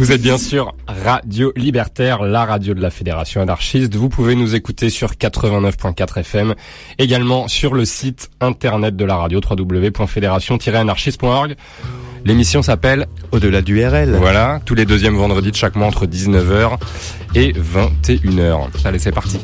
Vous êtes bien sûr Radio Libertaire, la radio de la Fédération anarchiste. Vous pouvez nous écouter sur 89.4 FM, également sur le site internet de la radio www.fédération-anarchiste.org. L'émission s'appelle Au-delà du RL. Voilà, tous les deuxièmes vendredis de chaque mois entre 19h et 21h. Allez, c'est parti.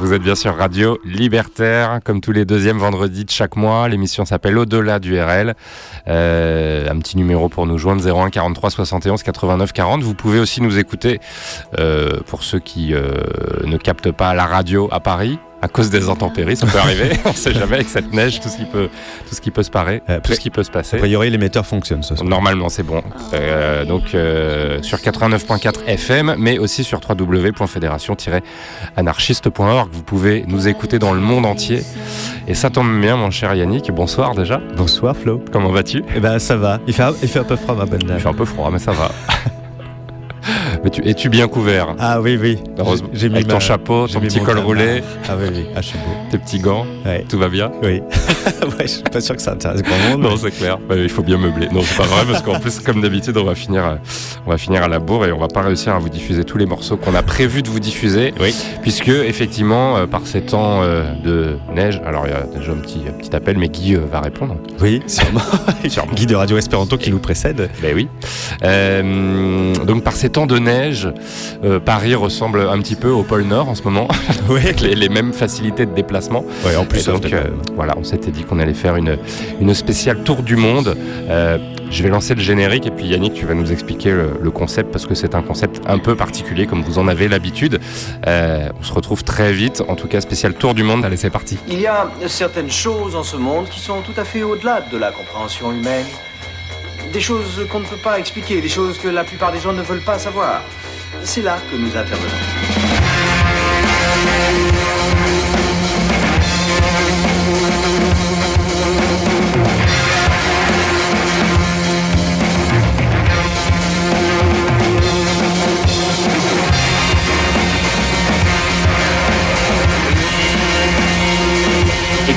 Vous êtes bien sûr Radio Libertaire, comme tous les deuxièmes vendredis de chaque mois. L'émission s'appelle Au-delà du RL. Euh, un petit numéro pour nous joindre 01 43 71 89 40. Vous pouvez aussi nous écouter euh, pour ceux qui euh, ne captent pas la radio à Paris à cause des intempéries, ça peut arriver. On sait jamais avec cette neige, tout ce qui peut, tout ce qui peut se parer, Euh, tout ce qui peut se passer. A priori, l'émetteur fonctionne ce soir. Normalement, c'est bon. Euh, donc euh, sur 89.4 FM, mais aussi sur www.fédération-anarchiste.org. Vous pouvez nous écouter dans le monde entier. Et ça tombe bien, mon cher Yannick. Bonsoir déjà. Bonsoir Flo. Comment vas-tu? Eh ben ça va. Il fait, un- il fait un peu froid ma bonne Il dame. fait un peu froid, mais ça va. Mais tu es-tu bien couvert? Ah oui oui. Heureusement. J'ai mis Avec ton ma- chapeau, ton petit col roulé, Ah oui oui. Ah je suis beau. tes petits gants. Ouais. Tout va bien? Oui. ouais, je suis pas sûr que ça intéresse grand monde. Non, c'est clair. Bah, il faut bien meubler. Non, c'est pas vrai parce qu'en plus, comme d'habitude, on va finir, euh, on va finir à la bourre et on va pas réussir à vous diffuser tous les morceaux qu'on a prévu de vous diffuser. Oui. Puisque effectivement, euh, par ces temps euh, de neige, alors il y a déjà un petit, un petit appel, mais Guy euh, va répondre. Oui, sûrement. Sûrement. Guy de Radio Espéranto qui nous précède. Ben oui. Donc par ces temps de neige, Paris ressemble un petit peu au pôle Nord en ce moment, Oui. avec les, les mêmes facilités de déplacement. Ouais, en Et plus donc, euh, euh, voilà, on s'était dit qu'on allait faire une, une spéciale tour du monde. Je vais lancer le générique et puis Yannick, tu vas nous expliquer le, le concept parce que c'est un concept un peu particulier comme vous en avez l'habitude. Euh, on se retrouve très vite, en tout cas spécial tour du monde. Allez, c'est parti. Il y a certaines choses en ce monde qui sont tout à fait au-delà de la compréhension humaine. Des choses qu'on ne peut pas expliquer, des choses que la plupart des gens ne veulent pas savoir. C'est là que nous intervenons.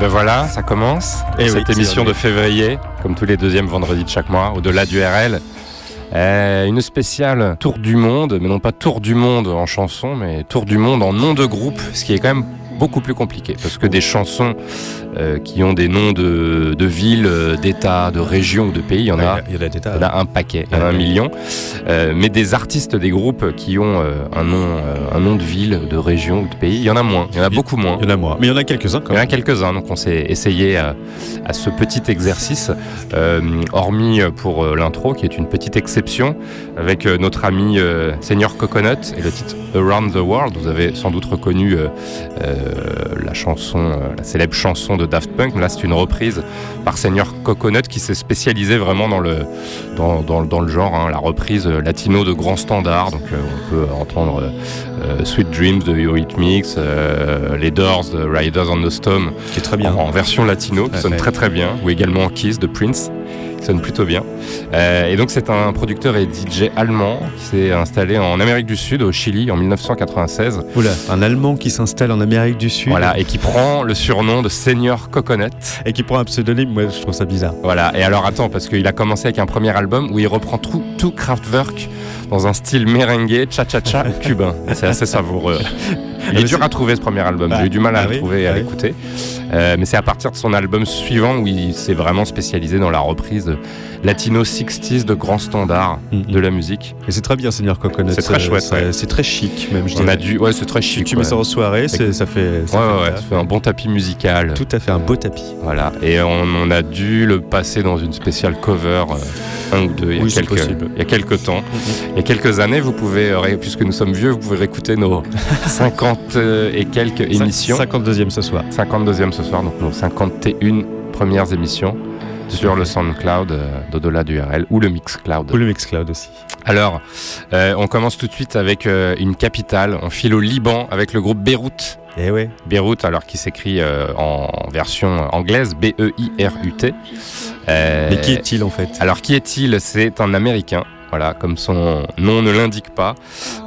Ben voilà, ça commence. Eh cette oui, émission de février, comme tous les deuxièmes vendredis de chaque mois, au-delà du RL. Euh, une spéciale Tour du Monde, mais non pas Tour du Monde en chanson, mais Tour du Monde en nom de groupe, ce qui est quand même beaucoup plus compliqué, parce que des chansons euh, qui ont des noms de, de villes, euh, d'États, de régions ou de pays, il y en a, Il y en a des tas. il y en a un paquet, il y en a un million. Euh, mais des artistes, des groupes qui ont euh, un, nom, un nom de ville, de région ou de pays, il y en a moins, il y en a beaucoup moins. Il y en a moins. Mais il y en a quelques-uns quand Il y en a même. quelques-uns, donc on s'est essayé à, à ce petit exercice, hormis pour l'intro, qui est une petite exception, avec notre ami Senior Coconut et le titre Around the World. Vous avez sans doute reconnu la chanson, la célèbre chanson de Daft Punk. Là, c'est une reprise par Senior Coconut qui s'est spécialisé vraiment dans le, dans, dans- dans le genre, hein, la reprise latino de grands standards. Donc, euh, on peut entendre euh, euh, Sweet Dreams de Eurythmics, euh, les Doors de Riders on the Storm Qui est très bien. en, en version latino, qui Ouais, sonne ouais. très très bien, ou également Kiss de Prince, qui sonne plutôt bien. Euh, et donc c'est un producteur et DJ allemand qui s'est installé en Amérique du Sud, au Chili, en 1996. Oula, un Allemand qui s'installe en Amérique du Sud. Voilà, et qui prend le surnom de Senior Coconut. Et qui prend un pseudonyme, moi je trouve ça bizarre. Voilà, et alors attends, parce qu'il a commencé avec un premier album où il reprend tout, tout Kraftwerk dans un style merengue, cha-cha-cha cubain. C'est assez savoureux. Il est dur à trouver ce premier album. Ah, J'ai eu du mal à ah le oui, trouver et à ah oui. l'écouter. Euh, mais c'est à partir de son album suivant où il s'est vraiment spécialisé dans la reprise latino 60s de grands standards Mhm. de la musique. Et c'est très bien, Seigneur Coconut. C'est très chouette, ça- ouais. C'est très chic, même. Je On dirais. a dû, ouais, c'est très chic. tu mets ça en soirée, ça fait. ça Ouais, fait ça fait un bon tapis musical. Tout à fait un beau tapis. Voilà, et on, on a dû le passer dans une spéciale cover, euh, un ou deux, il y a, Oui, quelques, possible. il y a quelques temps. Il y a quelques années, vous pouvez, euh, puisque nous sommes vieux, vous pouvez réécouter nos 50 euh, et quelques émissions. 52e ce soir. 52e ce soir, donc nos 51 premières émissions sur le SoundCloud euh, d'au-delà du RL ou le Mixcloud. Ou le Mixcloud aussi. Alors, euh, on commence tout de suite avec euh, une capitale. On file au Liban avec le groupe Beyrouth. Eh ouais. Beyrouth, alors qui s'écrit euh, en version anglaise, B-E-I-R-U-T. Mais qui est-il en fait? Alors qui est-il? C'est un Américain. Voilà, comme son nom ne l'indique pas,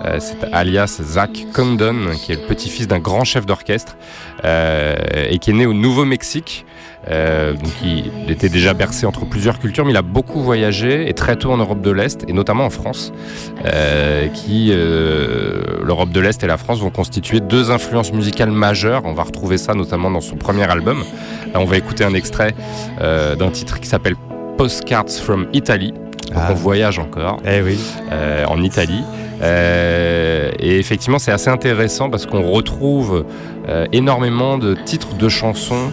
Euh, c'est alias Zach Condon, qui est le petit-fils d'un grand chef d'orchestre euh, et qui est né au Nouveau-Mexique. Euh, donc il, était déjà bercé entre plusieurs cultures, mais il a beaucoup voyagé et très tôt en Europe de l'Est et notamment en France, euh, qui euh, l'Europe de l'Est et la France vont constituer deux influences musicales majeures. On va retrouver ça notamment dans son premier album. Là, on va écouter un extrait d'un titre qui s'appelle Postcards from Italy. Donc Ah. on voyage encore Eh oui. euh, en Italie. Euh, et effectivement, c'est assez intéressant parce qu'on retrouve euh, énormément de titres de chansons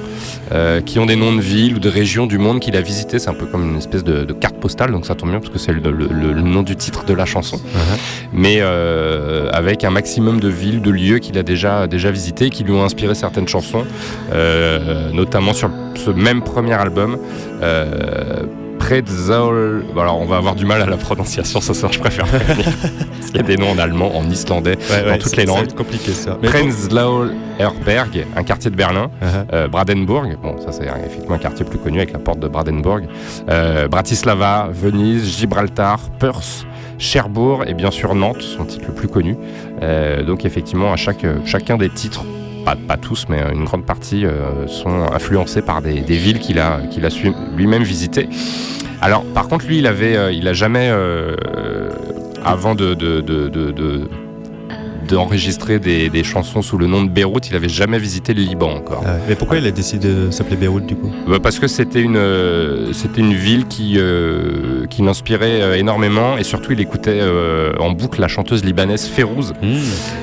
euh, qui ont des noms de villes ou de régions du monde qu'il a visité. C'est un peu comme une espèce de, de carte postale, donc ça tombe bien parce que c'est le, le- le- le nom du titre de la chanson. Uh-huh. Mais euh, avec un maximum de villes, de lieux qu'il a déjà, déjà visités et qui lui ont inspiré certaines chansons, euh, notamment sur ce même premier album. Euh, Pretzel. Alors on va avoir du mal à la prononciation ce soir, je préfère. Parce qu'il y a des noms en allemand, en islandais, Ouais, dans ouais, toutes les langues. être compliqué ça. Prenzlauer Herberg, un quartier de Berlin. Uh-huh. Euh, Bradenburg, bon ça c'est effectivement un quartier plus connu avec la porte de Bradenburg. Euh, Bratislava, Venise, Gibraltar, Perth, Cherbourg et bien sûr Nantes, son titre le plus connu. Euh, donc effectivement à chaque, chacun des titres, pas, tous mais une grande partie euh, sont influencés par des, villes qu'il a, lui-même visitées. Alors par contre lui il avait, euh, il a jamais, euh, avant de- d'enregistrer des, des chansons sous le nom de Beyrouth. Il avait jamais visité le Liban encore. Ah ouais. Mais pourquoi il a décidé de s'appeler Beyrouth du coup? Bah, Parce que c'était une, euh, c'était une ville qui, euh, qui l'inspirait euh, énormément et surtout il écoutait en boucle la chanteuse libanaise Férouz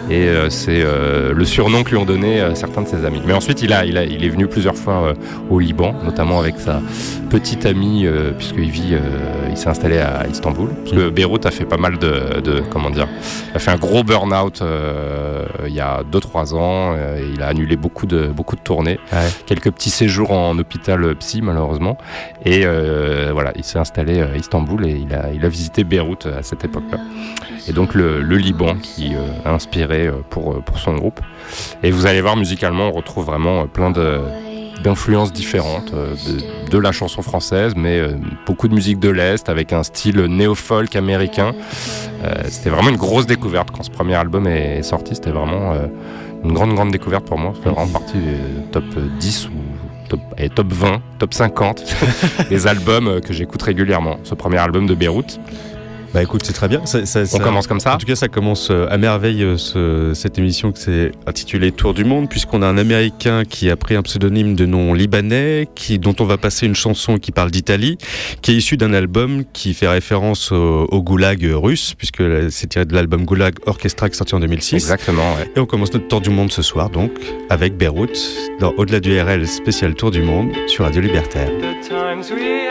et euh, c'est le surnom que lui ont donné certains de ses amis. Mais ensuite il, a, il, a, il est venu plusieurs fois au Liban, notamment avec sa petite amie puisqu'il vit, il s'est installé à Istanbul. Parce que Beyrouth a fait pas mal de, de comment dire, a fait un gros burn-out il y a 2-3 ans. euh, et il a annulé beaucoup de, beaucoup de tournées Ouais. quelques petits séjours en hôpital psy malheureusement et euh, voilà il s'est installé à Istanbul et il a, il a visité Beyrouth à cette époque-là et donc le, le Liban qui euh, a inspiré euh, pour, euh, pour son groupe et vous allez voir musicalement on retrouve vraiment euh, plein de d'influences différentes euh, de, la chanson française mais euh, beaucoup de musique de l'Est avec un style néo-folk américain Euh, c'était vraiment une grosse découverte quand ce premier album est sorti c'était vraiment une grande grande découverte pour moi. Ça fait vraiment partie du top 10 ou top, eh, top 20, top 50 des albums que j'écoute régulièrement. Ce premier album de Beyrouth. Bah écoute, c'est très bien. Ça- ça- On commence comme ça. En tout cas, ça commence euh, à merveille euh, ce- cette émission qui s'est intitulée Tour du monde, puisqu'on a un Américain qui a pris un pseudonyme de nom libanais, qui, dont on va passer une chanson qui parle d'Italie, qui est issue d'un album qui fait référence au, au goulag russe, puisque c'est tiré de l'album Goulag Orchestra qui est sorti en 2006. Exactement, ouais. Et on commence notre tour du monde ce soir, donc, avec Beyrouth, dans Au-delà du RL spécial Tour du monde sur Radio Libertaire. the times we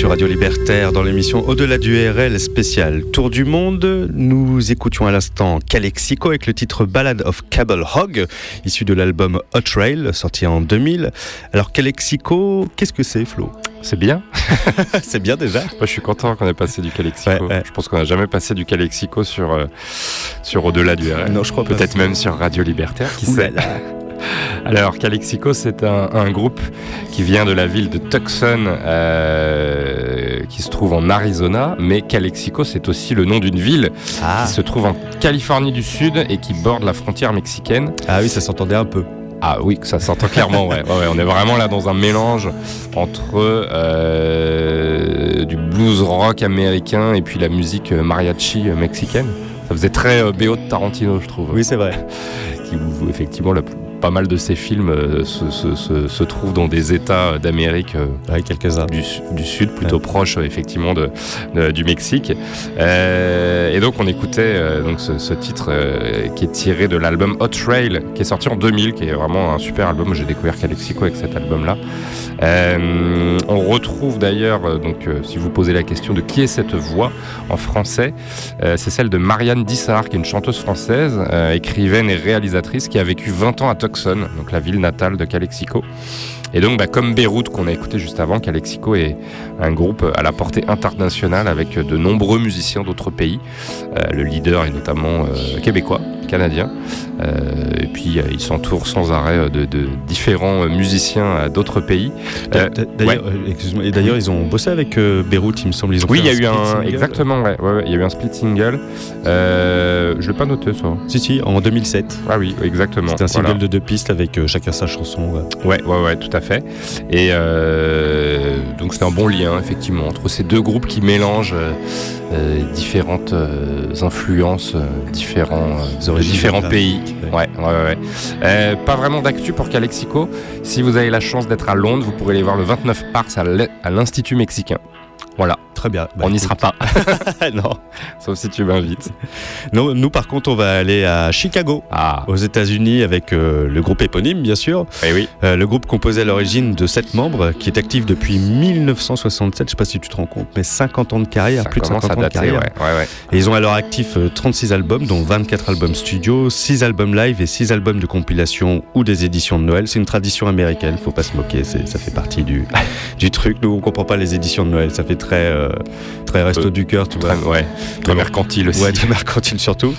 sur Radio Libertaire dans l'émission Au-delà du RL spécial Tour du Monde. Nous écoutions à l'instant Calexico avec le titre Ballad of Cable Hog, issu de l'album Hot Rail, sorti en 2000. Alors Calexico, qu'est-ce que c'est Flo? C'est bien. C'est bien déjà Moi, je suis content qu'on ait passé du Calexico. Ouais, ouais. Je pense qu'on n'a jamais passé du Calexico sur, euh, sur Au-delà du RL. Non, je crois pas. Peut-être même sur Radio Libertaire, qui sait. Alors, Calexico, c'est un, un groupe qui vient de la ville de Tucson, euh, qui se trouve en Arizona. Mais Calexico, c'est aussi le nom d'une ville Ah. qui se trouve en Californie du Sud et qui borde la frontière mexicaine. ah oui, ça s'entendait un peu. Ah oui, ça s'entend clairement, ouais. Ouais, ouais. On est vraiment là dans un mélange entre euh, du blues rock américain et puis la musique euh, mariachi euh, mexicaine. Ça faisait très euh, BO de Tarantino, je trouve. Oui, c'est vrai. Qui, effectivement, la- pas mal de ces films euh, se, se- se- se trouvent dans des États d'Amérique euh, Oui, quelques-uns. du, su- du sud, plutôt proche euh, effectivement de, de- du Mexique. Euh, et donc on écoutait euh, donc ce, ce titre euh, qui est tiré de l'album Hot Trail, qui est sorti en 2000, qui est vraiment un super album. J'ai découvert Calexico avec cet album-là. Euh, on retrouve d'ailleurs, euh, donc euh, si vous posez la question de qui est cette voix en français, c'est celle de Marianne Dissard, qui est une chanteuse française, écrivaine et réalisatrice, qui a vécu 20 ans à Tucson, donc la ville natale de Calexico. Et donc, bah, comme Beyrouth qu'on a écouté juste avant, Calexico est un groupe à la portée internationale avec de nombreux musiciens d'autres pays. Euh, le leader est notamment euh, québécois, canadien. Euh, et puis, il s'entoure sans arrêt de, de différents musiciens d'autres pays. D'ailleurs, et d'ailleurs, ils ont bossé avec Beyrouth, il me semble. Ils ont oui, il y a eu un. single. Exactement, ouais, ouais, ouais, il y a eu un split single. Euh, je l'ai pas noté, ça. Si, si, en 2007. Ah oui, exactement. C'était un single Voilà. de deux pistes avec euh, chacun sa chanson. ouais. Ouais, ouais, ouais, tout à fait. Et euh, donc c'est un bon lien, effectivement, entre ces deux groupes qui mélangent euh, euh, différentes euh, influences, différents, pays. Ouais, ouais, ouais. pas vraiment d'actu pour Calexico. Si vous avez la chance d'être à Londres, vous pourrez les voir le 29 mars à l'Institut mexicain. Voilà, Très bien. Bah, on n'y sera pas, non. sauf si tu m'invites. non. Nous, par contre, on va aller à Chicago. Ah, Aux États-Unis avec euh, le groupe éponyme, bien sûr. eh oui. Euh, le groupe composé à l'origine de 7 membres, qui est actif depuis 1967. Je sais pas si tu te rends compte, mais 50 ans de carrière, Ça plus de commence 50 à ans de carrière. ouais, ouais, ouais. Et ils ont à leur actif euh, 36 albums, dont 24 albums studio, 6 albums live et 6 albums de compilation ou des éditions de Noël. C'est une tradition américaine, faut pas se moquer, ça fait partie du, du truc. Nous, on comprend pas les éditions de Noël, ça fait très, euh, très resto Euh, du cœur, tu vois. Très, ouais, très bon. mercantile aussi. Ouais, très mercantile surtout.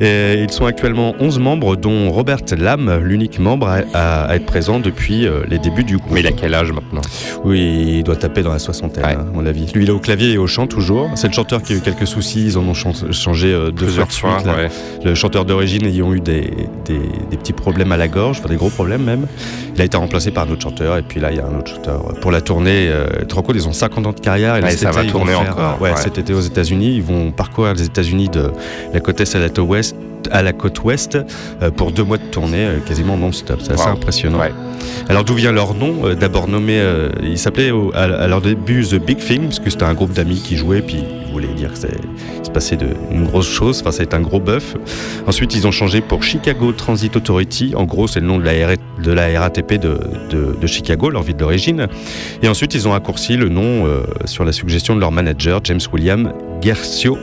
Et ils sont actuellement 11 membres, dont Robert Lam, l'unique membre à, être présent depuis euh, les débuts du groupe. Mais il a quel âge maintenant? Oui, il doit taper dans la soixantaine, Ouais. hein, à mon avis. Lui, il est au clavier et au chant toujours. C'est le chanteur qui a eu quelques soucis, ils en ont chan- changé euh, deux fois Plusieurs de fois, suite. ouais. Le chanteur d'origine ayant eu des, des, des petits problèmes à la gorge, enfin des gros problèmes même. Il a été remplacé par un autre chanteur, et puis là, il y a un autre chanteur. Pour la tournée, euh, ils ont 50 ans de carrière. Et là, Ouais, cet ça été, va ils vont tourner faire, encore, euh, cet été aux États-Unis, ils vont parcourir les États-Unis de la côte est à la côte ouest à la côte ouest euh, pour deux mois de tournée euh, quasiment non-stop. C'est assez Wow. impressionnant. Ouais. Alors d'où vient leur nom Euh, D'abord nommé, euh, ils s'appelaient à, à leur début The Big Thing, parce que c'était un groupe d'amis qui jouaient, puis ils voulaient dire que c'est- il se passait de, une grosse chose, enfin ça a été un gros bœuf. Ensuite ils ont changé pour Chicago Transit Authority, en gros c'est le nom de la, R- de la RATP de, de- de Chicago, leur ville d'origine. Et ensuite, ils ont raccourci le nom euh, sur la suggestion de leur manager, James William Guercio.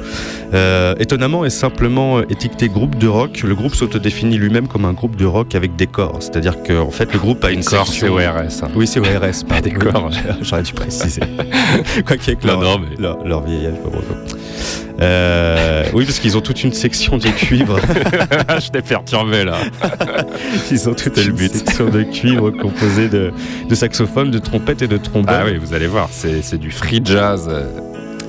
Euh, étonnamment et simplement étiqueté groupe de rock, le groupe s'autodéfinit lui-même comme un groupe de rock avec des corps. C'est-à-dire qu'en fait, le groupe a une Corps, c'est section... ORS. hein. Oui, c'est ORS, pas des corps. J'aurais dû préciser. Quoi qu'il y ait que Non, leur, non, mais- leur, leur vieillage. Euh, oui, parce qu'ils ont toute une section de cuivre. Je t'ai perturbé là. Ils ont toute le une but. section de cuivre composée de, de saxophones, de trompettes et de trombones. Ah oui, vous allez voir, c'est c'est du free jazz.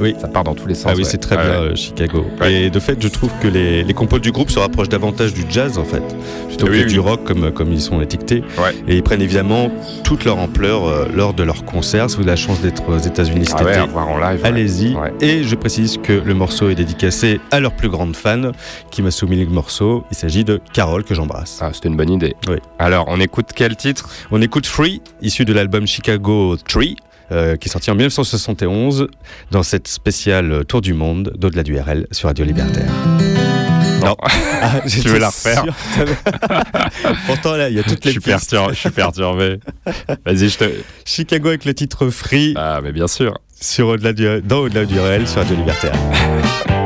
Euh, Oui. Ça part dans tous les sens. Ah oui, ouais. c'est très Ah bien ouais. euh, Chicago. Ouais. Et de fait, je trouve que les, les compos du groupe se rapprochent davantage du jazz en fait, plutôt Oui, que oui. du rock comme, comme ils sont étiquetés. Ouais. Et ils prennent évidemment toute leur ampleur euh, lors de leurs concerts. Si vous avez la chance d'être aux États-Unis cet Ah ouais, été, à voir en live. ouais. Allez-y. Et je précise que le morceau est dédicacé à leur plus grande fan qui m'a soumis le morceau. Il s'agit de Carole que j'embrasse. Ah, c'était une bonne idée. Oui. Alors, on écoute quel titre? On écoute Free, issu de l'album Chicago 3, euh, qui est sorti en 1971 dans cette spéciale Tour du Monde d'au-delà du RL sur Radio Libertaire. Non. Ah, j'étais veux la refaire Pourtant là, il y a toutes je les suis, pistes. perturbé, je suis perturbé. Vas-y, je te. Chicago avec le titre Free Ah, mais bien sûr. sur au-delà du, dans au-delà du RL sur Radio Libertaire.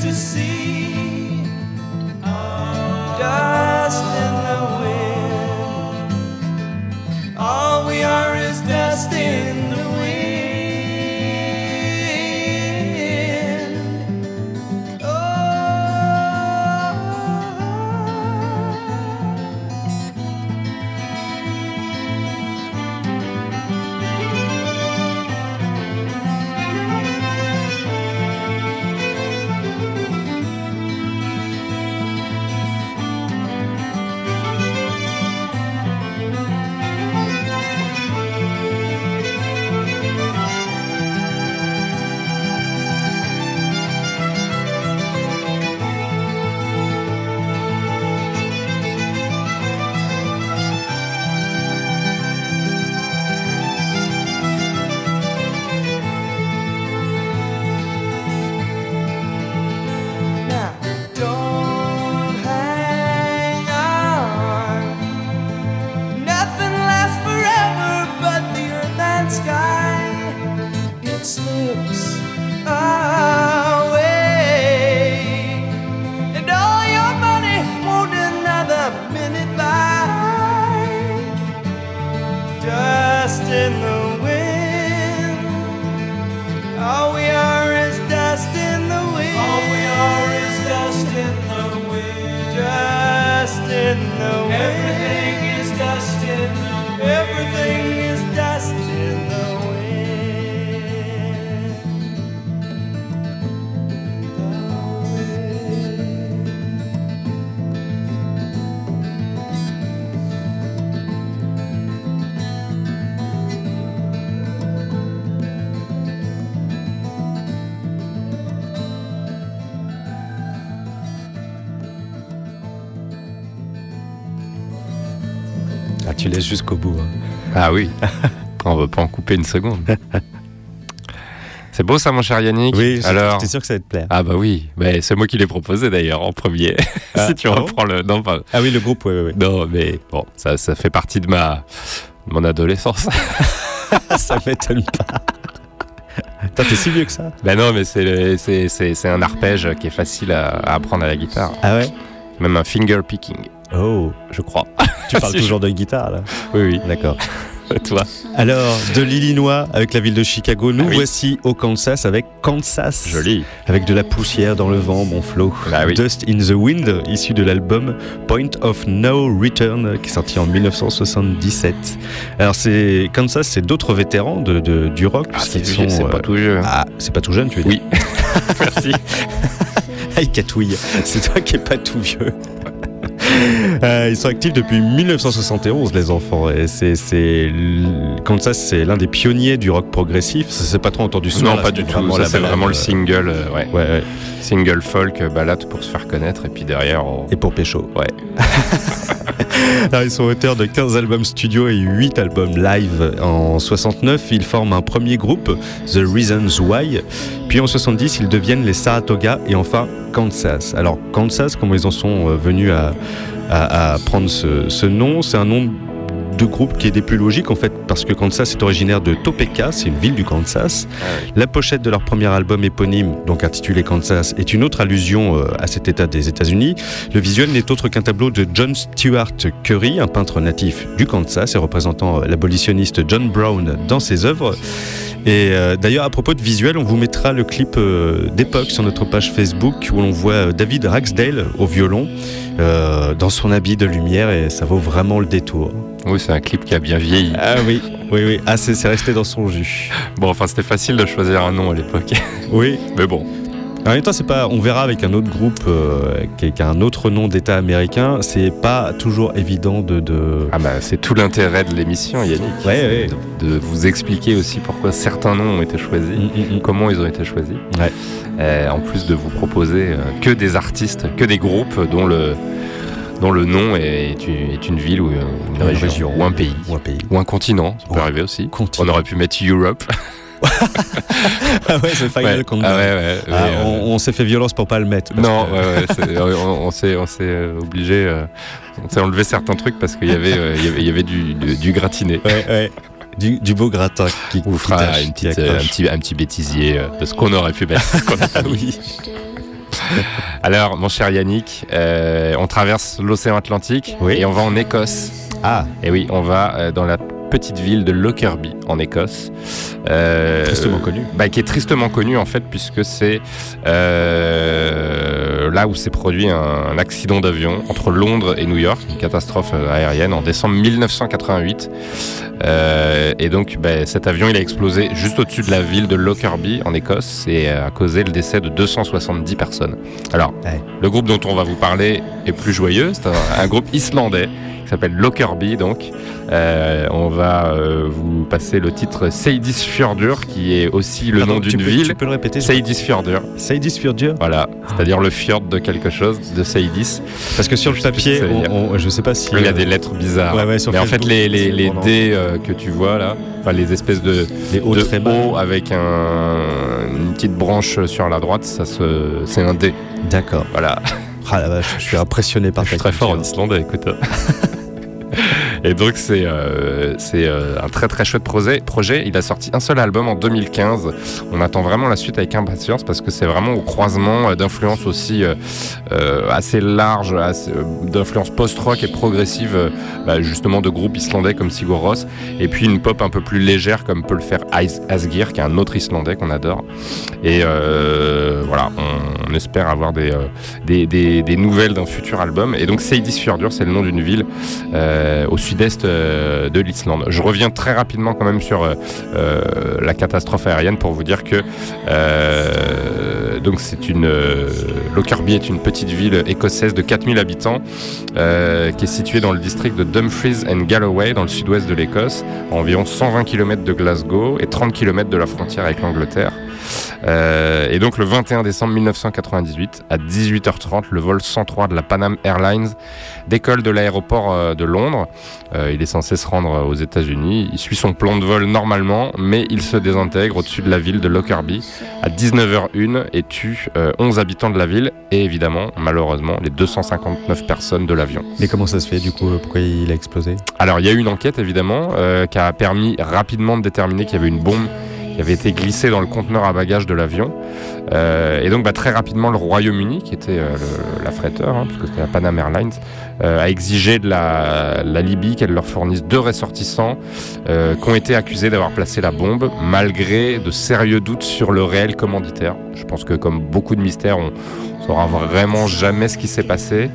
to see. Jusqu'au bout. hein. Ah oui, on va pas en couper une seconde. C'est beau ça, mon cher Yannick Oui, Alors, sûr que ça allait te plaire. ah bah oui, mais c'est moi qui l'ai proposé d'ailleurs en premier. Ah, si tu ah bon reprends le, non, pas- Ah oui, le groupe, ouais, ouais. non, mais bon, ça, ça fait partie de ma, de mon adolescence. ça m'étonne pas. Putain, t'es si vieux que ça ben non, mais c'est, le- c'est, c'est, c'est un arpège qui est facile à, à apprendre à la guitare, Ah ouais? Même un finger picking, Oh, je crois. Tu parles toujours de guitare là Oui, oui. D'accord. Toi. Alors, de l'Illinois avec la ville de Chicago, nous Ah oui. voici au Kansas avec Kansas. Joli. Avec de la poussière dans le vent, mon Flo. Bah oui. Dust in the Wind, issu de l'album Point of No Return, qui est sorti en 1977. Alors, c'est Kansas, c'est d'autres vétérans de, de- du rock. Ah, c'est, pas euh, tout hein. Ah, c'est pas tout jeune, tu veux dire Oui. Merci. Ah, il catouille. C'est toi qui es pas tout vieux. Euh, ils sont actifs depuis 1971, les enfants. Et c'est, c'est, l- Kansas, c'est l'un des pionniers du rock progressif. Ça s'est pas trop entendu souvent. non, là, pas du tout. Ça, c'est vraiment le euh, single, euh, ouais. Ouais, ouais. Single folk, balade pour se faire connaître, et puis derrière, on... Et pour Pécho. Ouais. Alors, ils sont auteurs de 15 albums studio et 8 albums live. En 69, ils forment un premier groupe, The Reasons Why. Puis en 70, ils deviennent les Saratoga et enfin Kansas. Alors Kansas, comment ils en sont euh, venus à, prendre ce, ce nom? C'est un nom de groupe qui est des plus logiques en fait parce que Kansas est originaire de Topeka, c'est une ville du Kansas. La pochette de leur premier album éponyme, donc intitulé Kansas, est une autre allusion euh, à cet état des États-Unis. Le visuel n'est autre qu'un tableau de John Stuart Curry, un peintre natif du Kansas et représentant euh, l'abolitionniste John Brown dans ses œuvres. Et euh, d'ailleurs, à propos de visuel, on vous mettra le clip euh, d'époque sur notre page Facebook où l'on voit David Ragsdale au violon euh, dans son habit de lumière et ça vaut vraiment le détour. Oui, c'est un clip qui a bien vieilli. Ah oui, oui, oui. Ah, c'est c'est resté dans son jus. Bon, enfin, c'était facile de choisir un nom à l'époque. Oui, Mais bon, En même temps, c'est pas. On verra avec un autre groupe euh, qui, qui a un autre nom d'État américain. C'est pas toujours évident de. de... ah bah, c'est tout l'intérêt de l'émission, Yannick. Ouais, ouais. De, de vous expliquer aussi pourquoi certains noms ont été choisis. Mm, mm, mm. Comment ils ont été choisis. Ouais. Euh, en plus de vous proposer euh, que des artistes, que des groupes dont le, dont le nom est, est une, ville ou une, Une région, région. ou un pays. Ou un pays. Ou un continent, ça peut arriver aussi. Continent. On aurait pu mettre Europe. Ah ouais, c'est Final Ouais. Countdown. Ah ouais, ouais. Ah, euh, on, on s'est fait violence pour pas le mettre. Non, que- on, s'est, on s'est euh, obligé, euh, on s'est enlevé certains trucs parce qu'il y avait, euh, il y avait, il y avait du, du, du gratiné. Du, du beau gratin qui, qui fera une petite, un, petit, un petit bêtisier de ce qu'on aurait pu mettre. oui. Alors, mon cher Yannick, on traverse l'océan Atlantique Oui. et on va en Écosse. Ah, Et oui, on va dans la petite ville de Lockerbie en Écosse. Euh, Tristement connue. bah, qui est tristement connue en fait puisque c'est euh, là où s'est produit un, un accident d'avion entre Londres et New York, une catastrophe euh, aérienne en décembre 1988. Euh, et donc bah, cet avion il a explosé juste au-dessus de la ville de Lockerbie en Écosse et a causé le décès de 270 personnes. Alors, Ouais. le groupe dont on va vous parler est plus joyeux, c'est un, un groupe islandais qui s'appelle Lockerbie donc. Euh, on va euh, vous passer le titre Seydisfjordur qui est aussi le Pardon, nom d'une ville. Tu peux le répéter Seydisfjordur, Seydis Fjordur voilà, c'est-à-dire le fjord de quelque chose, de Seydis. Parce que sur le papier, on- on- je sais pas si. Il y a euh, des lettres bizarres. Ouais, ouais, sur Mais en fait, les, les, dés euh, que tu vois là, enfin les espèces de, les hauts de très. O avec un, une petite branche sur la droite, ça se, c'est un dé. D'accord. Voilà. Ah la vache, je suis impressionné par Je suis très fort en islandais, écoute. Et donc c'est euh, c'est euh, un très très chouette projet. Il a sorti un seul album en 2015. On attend vraiment la suite avec impatience parce que c'est vraiment au croisement euh, d'influences aussi euh, euh, assez larges, euh, d'influences post-rock et progressives, bah, justement de groupes islandais comme Sigur Rós, et puis une pop un peu plus légère comme peut le faire Asgir, qui est un autre islandais qu'on adore. Et voilà, on, espère avoir des, des, des- des nouvelles d'un futur album. Et donc Seydisfjordur, c'est le nom d'une ville au sud-est euh, de l'Islande. Je reviens très rapidement quand même sur euh, euh, la catastrophe aérienne pour vous dire que donc c'est une Lockerbie est une petite ville écossaise de 4000 habitants qui est située dans le district de Dumfries and Galloway dans le sud-ouest de l'Écosse, à environ 120 km de Glasgow et 30 km de la frontière avec l'Angleterre. Euh, et donc le 21 décembre 1998, à 18h30, le vol 103 de la Panam Airlines décolle de l'aéroport euh, de Londres. Euh, il est censé se rendre aux États-Unis. Il suit son plan de vol normalement, mais il se désintègre au-dessus de la ville de Lockerbie à 19h01 et tue euh, 11 habitants de la ville et évidemment, malheureusement, les 259 personnes de l'avion. Mais comment ça se fait du coup Pourquoi il a explosé? Alors il y a eu une enquête évidemment euh, qui a permis rapidement de déterminer qu'il y avait une bombe qui avait été glissée dans le conteneur à bagages de l'avion. Euh, et donc bah, très rapidement le Royaume-Uni, qui était euh, l'affréteur, hein, puisque c'était la Panam Airlines, euh, a exigé de la, la Libye qu'elle leur fournisse deux ressortissants euh, qui ont été accusés d'avoir placé la bombe, malgré de sérieux doutes sur le réel commanditaire. Je pense que comme beaucoup de mystères, on saura vraiment jamais ce qui s'est passé.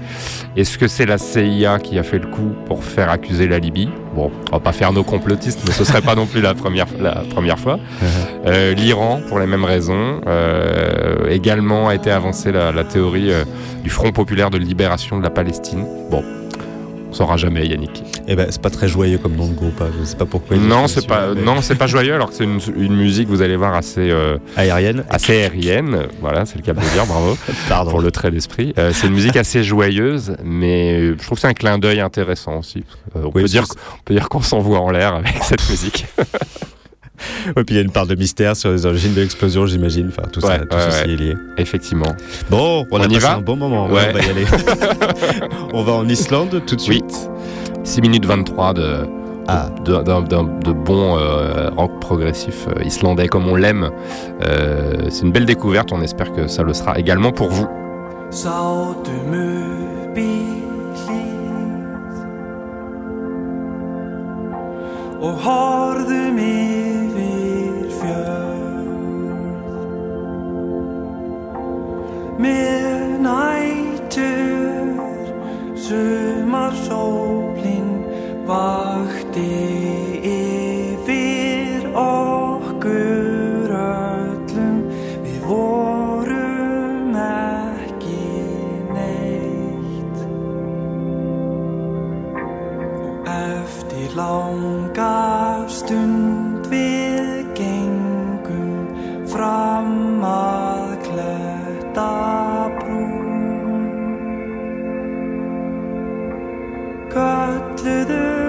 Est-ce que c'est la CIA qui a fait le coup pour faire accuser la Libye? Bon, on va pas faire nos complotistes, mais ce serait pas non plus la première, la première fois. Euh, L'Iran, pour les mêmes raisons, euh, également a été avancée la, la théorie euh, du Front populaire de libération de la Palestine. Bon, on saura jamais, Yannick. Eh ben, c'est pas très joyeux comme nom de groupe. hein. Je sais pas pourquoi. Non, c'est pas, non, c'est pas joyeux, alors que c'est une, une musique, vous allez voir, assez, euh, Aérienne. assez aérienne. Voilà, c'est le cas de le dire, bravo. Pardon. pour le trait d'esprit. Euh, c'est une musique assez joyeuse, mais euh, je trouve que c'est un clin d'œil intéressant aussi. Euh, on, Oui, peut dire, on peut dire qu'on s'envoie en l'air avec cette musique. Et puis il y a une part de mystère sur les origines de l'explosion, j'imagine. Enfin, tout, ça, Ouais, tout ouais, ceci ouais. est lié. Effectivement. Bon, on, On a y passé va un bon moment. Ouais. on va y aller. on va en Islande tout de Oui. suite. 6 minutes 23 de, Ah. de, d'un- d'un- de bon euh, rock progressif euh, islandais comme on l'aime. Euh, c'est une belle découverte, on espère que ça le sera également pour vous. Og með nætur sumar sólin vakti yfir okkur öllum. Við vorum ekki neitt. Og eftir langa stund got to the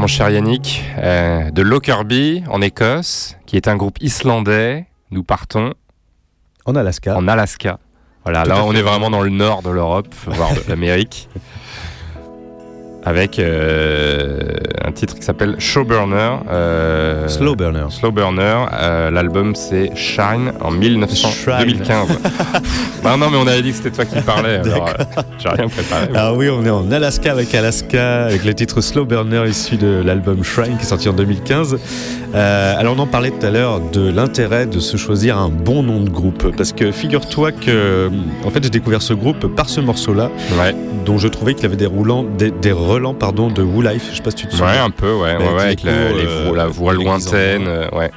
mon cher Yannick, euh, de Lockerbie en Écosse, qui est un groupe islandais, nous partons En Alaska. en Alaska. Voilà, Tout là on fait. est vraiment dans le nord de l'Europe, voire de l'Amérique. Avec euh, un titre qui s'appelle Showburner. euh, Slow Burner. Slow Burner. euh, L'album c'est Shine en 1900, Shrine. 2015. bah non mais on avait dit que c'était toi qui parlais, alors euh, j'ai rien préparé. Ah oui, on est en Alaska avec Alaska, avec le titre Slow Burner issu de l'album Shrine qui est sorti en 2015. Euh, alors on en parlait tout à l'heure de l'intérêt de se choisir un bon nom de groupe. Parce que figure-toi que en fait j'ai découvert ce groupe par ce morceau-là, Ouais, dont je trouvais qu'il avait des roulants, des, des relents pardon, de Woo Life. Je sais pas si tu te ouais souviens. un peu, ouais, ouais, Avec ouais, avec l'écho, la, les euh, vo- la voix les lointaine, euh, ouais.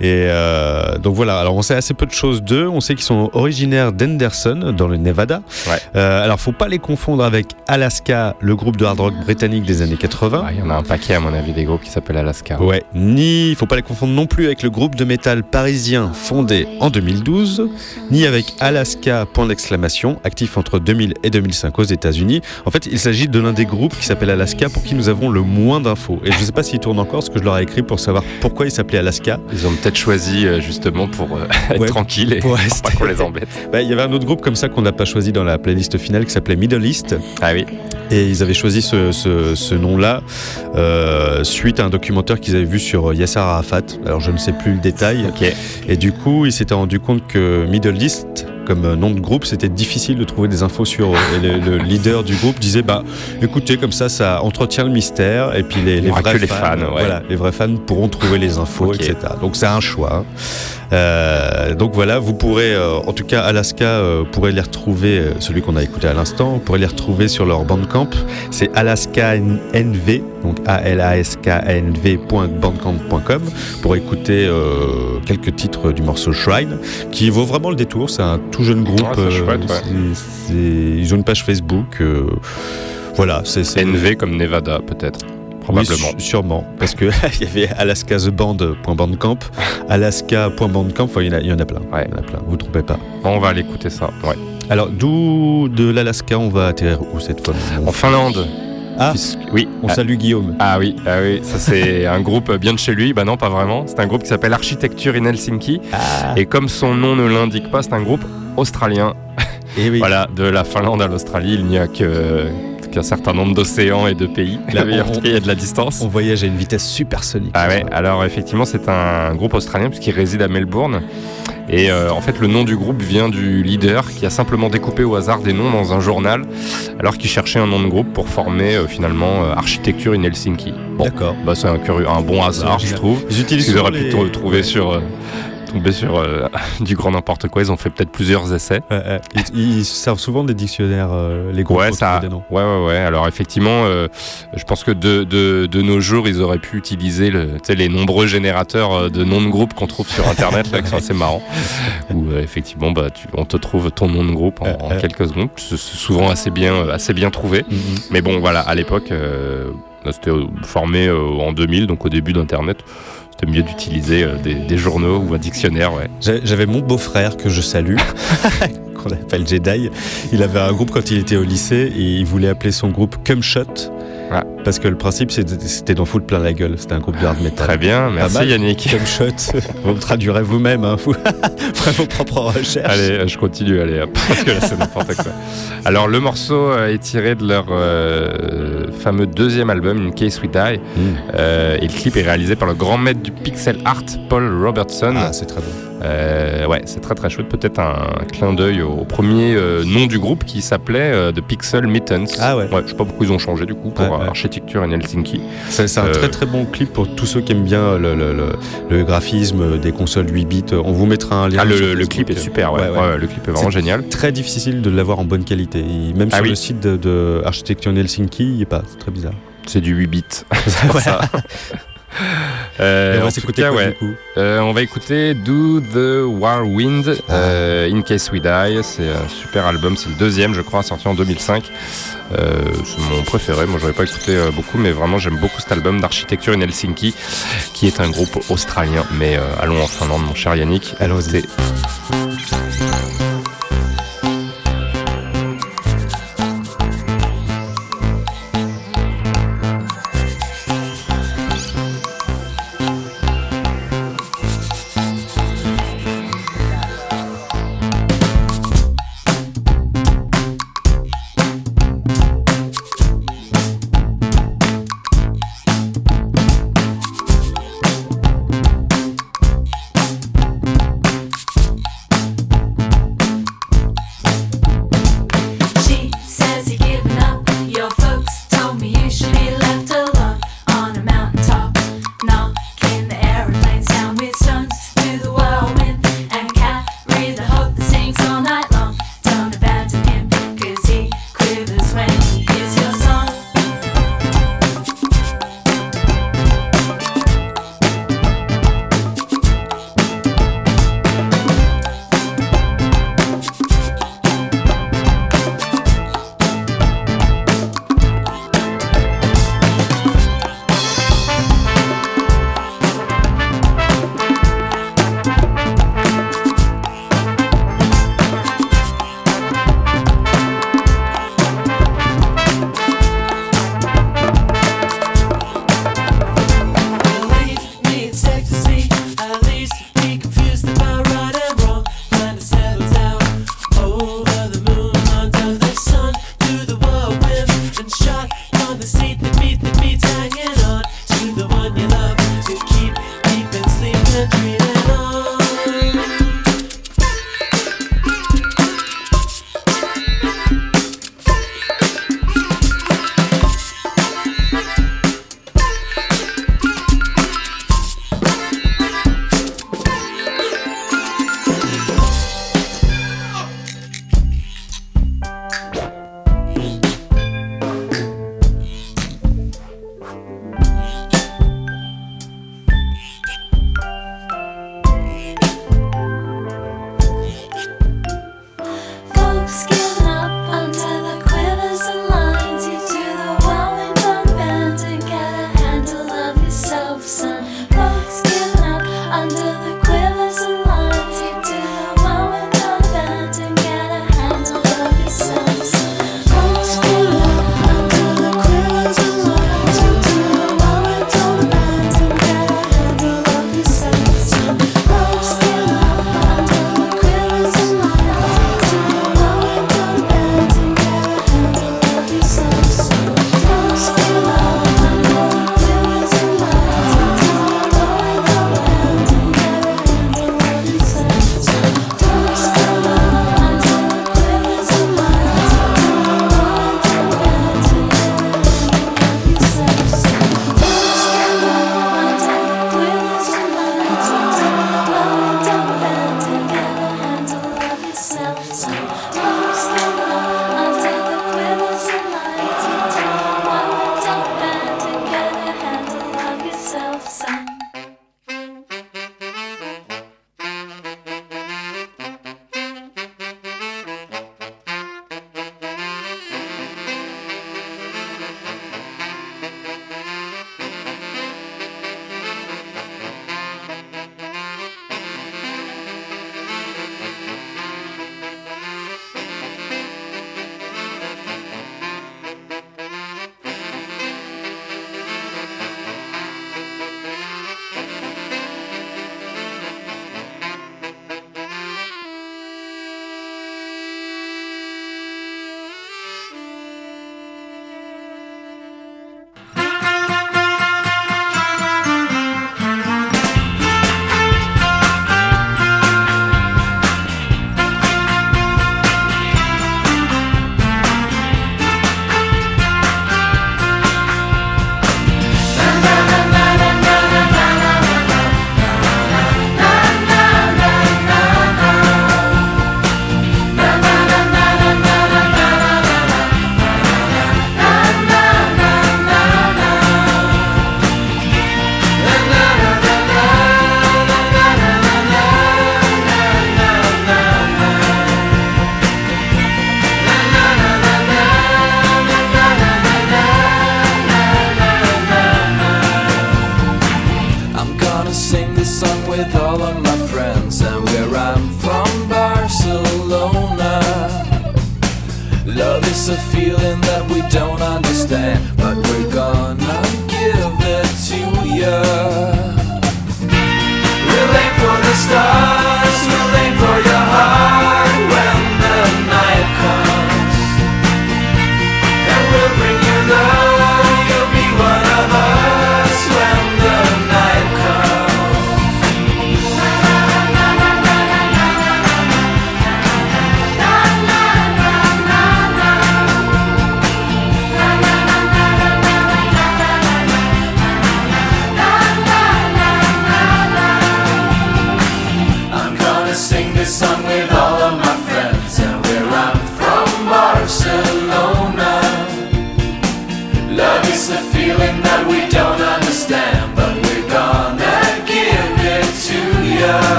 Et euh, donc voilà, alors on sait assez peu de choses d'eux. On sait qu'ils sont originaires d'Henderson, dans le Nevada. Ouais. Euh, alors faut pas les confondre avec Alaska, le groupe de hard rock britannique des années 80. Ah, Il y en a un paquet à mon avis des groupes qui s'appellent Alaska. Ouais, ni, faut pas les confondre non plus avec le groupe de métal parisien fondé en 2012, ni avec Alaska, point d'exclamation, actif entre 2000 et 2005 aux États-Unis. En fait, il s'agit de l'un des groupes qui s'appelle Alaska pour qui nous avons le moins d'infos. Et je sais pas s'il tourne encore, ce que je leur ai écrit pour savoir pourquoi il s'appelait Alaska. Ils ont peut-être choisi euh, justement pour euh, être Ouais, tranquille et pour pas qu'on les embête. Bah, il y avait un autre groupe comme ça qu'on n'a pas choisi dans la playlist finale qui s'appelait Middle East. Ah oui, Et ils avaient choisi ce, ce- ce nom-là euh, suite à un documentaire qu'ils avaient vu sur Yasser Arafat. Alors je ne sais plus le détail. Et du coup, ils s'étaient rendu compte que Middle East, comme euh, nom de groupe, c'était difficile de trouver des infos sur. eux. Et le, le leader du groupe disait bah, écoutez, comme ça, ça entretient le mystère. Et puis les, vrais que les fans, fans, ouais. voilà, les vrais fans pourront trouver les infos, etc. Donc c'est un choix. Euh, donc voilà, vous pourrez, euh, en tout cas Alaska, euh, pourrez les retrouver, euh, celui qu'on a écouté à l'instant, vous pourrez les retrouver sur leur bandcamp. C'est alaska.nv, donc A-L-A-S-K-N-V.bandcamp.com pour écouter quelques titres du morceau Shrine, qui vaut vraiment le détour. C'est un tout jeune groupe. Ouais, c'est chouette, ouais. c'est- c'est- ils ont une page Facebook. voilà, c'est NV comme Nevada peut-être, probablement. sûrement. Parce que il y avait alaskazeband.bandcamp, alaska.bandcamp, enfin, il y, en a- il y en a plein. Ouais. Il y en a plein, vous ne trompez pas. On va aller écouter ça. Ouais. Alors, d'où de l'Alaska, on va atterrir où cette fois En Finlande. Ah. Puisque- oui. On Ah, salue Guillaume. Ah oui, ah oui, ça c'est un groupe bien de chez lui. Bah non, pas vraiment. C'est un groupe qui s'appelle Architecture in Helsinki. Ah. Et comme son nom ne l'indique pas, c'est un groupe australien. Et oui. Voilà, de la Finlande à l'Australie, il n'y a que qu'un certain nombre d'océans et de pays. Tout cas, il y a de la distance. On voyage à une vitesse supersonique. Ah ouais, alors effectivement, c'est un groupe australien puisqu'il réside à Melbourne. Et euh, en fait, le nom du groupe vient du leader qui a simplement découpé au hasard des noms dans un journal alors qu'il cherchait un nom de groupe pour former euh, finalement euh, Architecture in Helsinki. Bon, D'accord. bah, c'est un, curieux, un bon hasard, je trouve. Ils utilisent Ils auraient pu les- t- trouver sur, tomber sur euh, du grand n'importe quoi. Ils ont fait peut-être plusieurs essais. Ouais, ouais. Ils, ils servent souvent des dictionnaires, euh, les groupes. Ouais, ça. des noms. Ouais, ouais, ouais. Alors effectivement, euh, je pense que de, de, de nos jours, ils auraient pu utiliser le, les nombreux générateurs de noms de groupe qu'on trouve sur Internet, là, qui sont assez marrants. Où effectivement, bah, tu, on te trouve ton nom de groupe en, en quelques secondes. C'est souvent assez bien, assez bien trouvé. Mhm. Mais bon, voilà, à l'époque, c'était formé en 2000, donc au début d'Internet. Mieux d'utiliser euh, des, des journaux ou un dictionnaire, ouais. J'avais mon beau-frère que je salue, qu'on appelle Jedi. Il avait un groupe quand il était au lycée et il voulait appeler son groupe Cumshot. Ah. Parce que le principe c'était d'en foutre plein la gueule. C'était un groupe de hard metal. Très bien, merci mal. Yannick. Cumshot, vous me traduirez vous-même, hein, vous ferez vos propres recherches. Allez, euh, je continue, allez, parce que là c'est n'importe quoi. Alors le morceau euh, est tiré de leur euh, fameux deuxième album, In Case We Die, Mm. euh, et le clip est réalisé par le grand maître du pixel art, Paul Robertson. Ah, c'est très bon. Euh, ouais, c'est très très chouette. Peut-être un clin d'œil au premier euh, nom du groupe qui s'appelait euh, The Pixel Mittens. Ah ouais. Je sais pas pourquoi ils ont changé du coup pour Ouais, ouais. Architecture in Helsinki. C'est un Euh, très très bon clip pour tous ceux qui aiment bien le, le- le- le graphisme des consoles 8 bits. On vous mettra un lien. Ah, le, clip est super, ouais. Ouais, ouais. Ouais, le clip est vraiment génial. Très difficile de l'avoir en bonne qualité. Et même Ah sur oui. le site de, de Architecture in Helsinki, il n'y est pas. C'est très bizarre. C'est du 8 bits. c'est pour ça. Euh, on va tout s'écouter cas, quoi ouais. du coup Euh, on va écouter Do the War Wind, euh, In Case We Die. C'est un super album, c'est le deuxième, je crois, sorti en 2005. Euh, c'est mon préféré. Moi, j'aurais pas écouté beaucoup, mais vraiment, j'aime beaucoup cet album d'Architecture in Helsinki, qui est un groupe australien. Mais allons en Finlande, mon cher Yannick. Allons-y.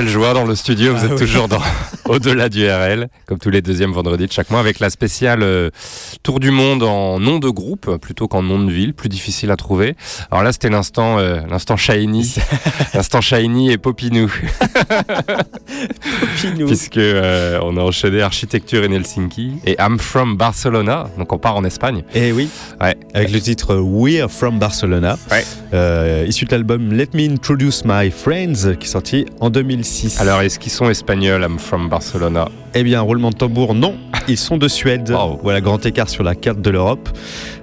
Quelle joie dans le studio, vous êtes toujours dans au-delà du RL, tous les deuxièmes vendredis de chaque mois, avec la spéciale euh, Tour du monde en nom de groupe plutôt qu'en nom de ville, plus difficile à trouver. Alors là, c'était l'instant, euh, l'instant Shiny, l'instant Shiny et Popinou, puisque euh, on a enchaîné architecture in Helsinki et I'm from Barcelona, donc on part en Espagne. Et oui, Ouais. avec le titre We're from Barcelona, Ouais. issu de l'album Let Me Introduce My Friends, qui est sorti en 2006. Alors, est-ce qu'ils sont espagnols, I'm from Barcelona? Eh bien, roulement de tambour, non. Ils sont de Suède. Wow. Voilà, grand écart sur la carte de l'Europe.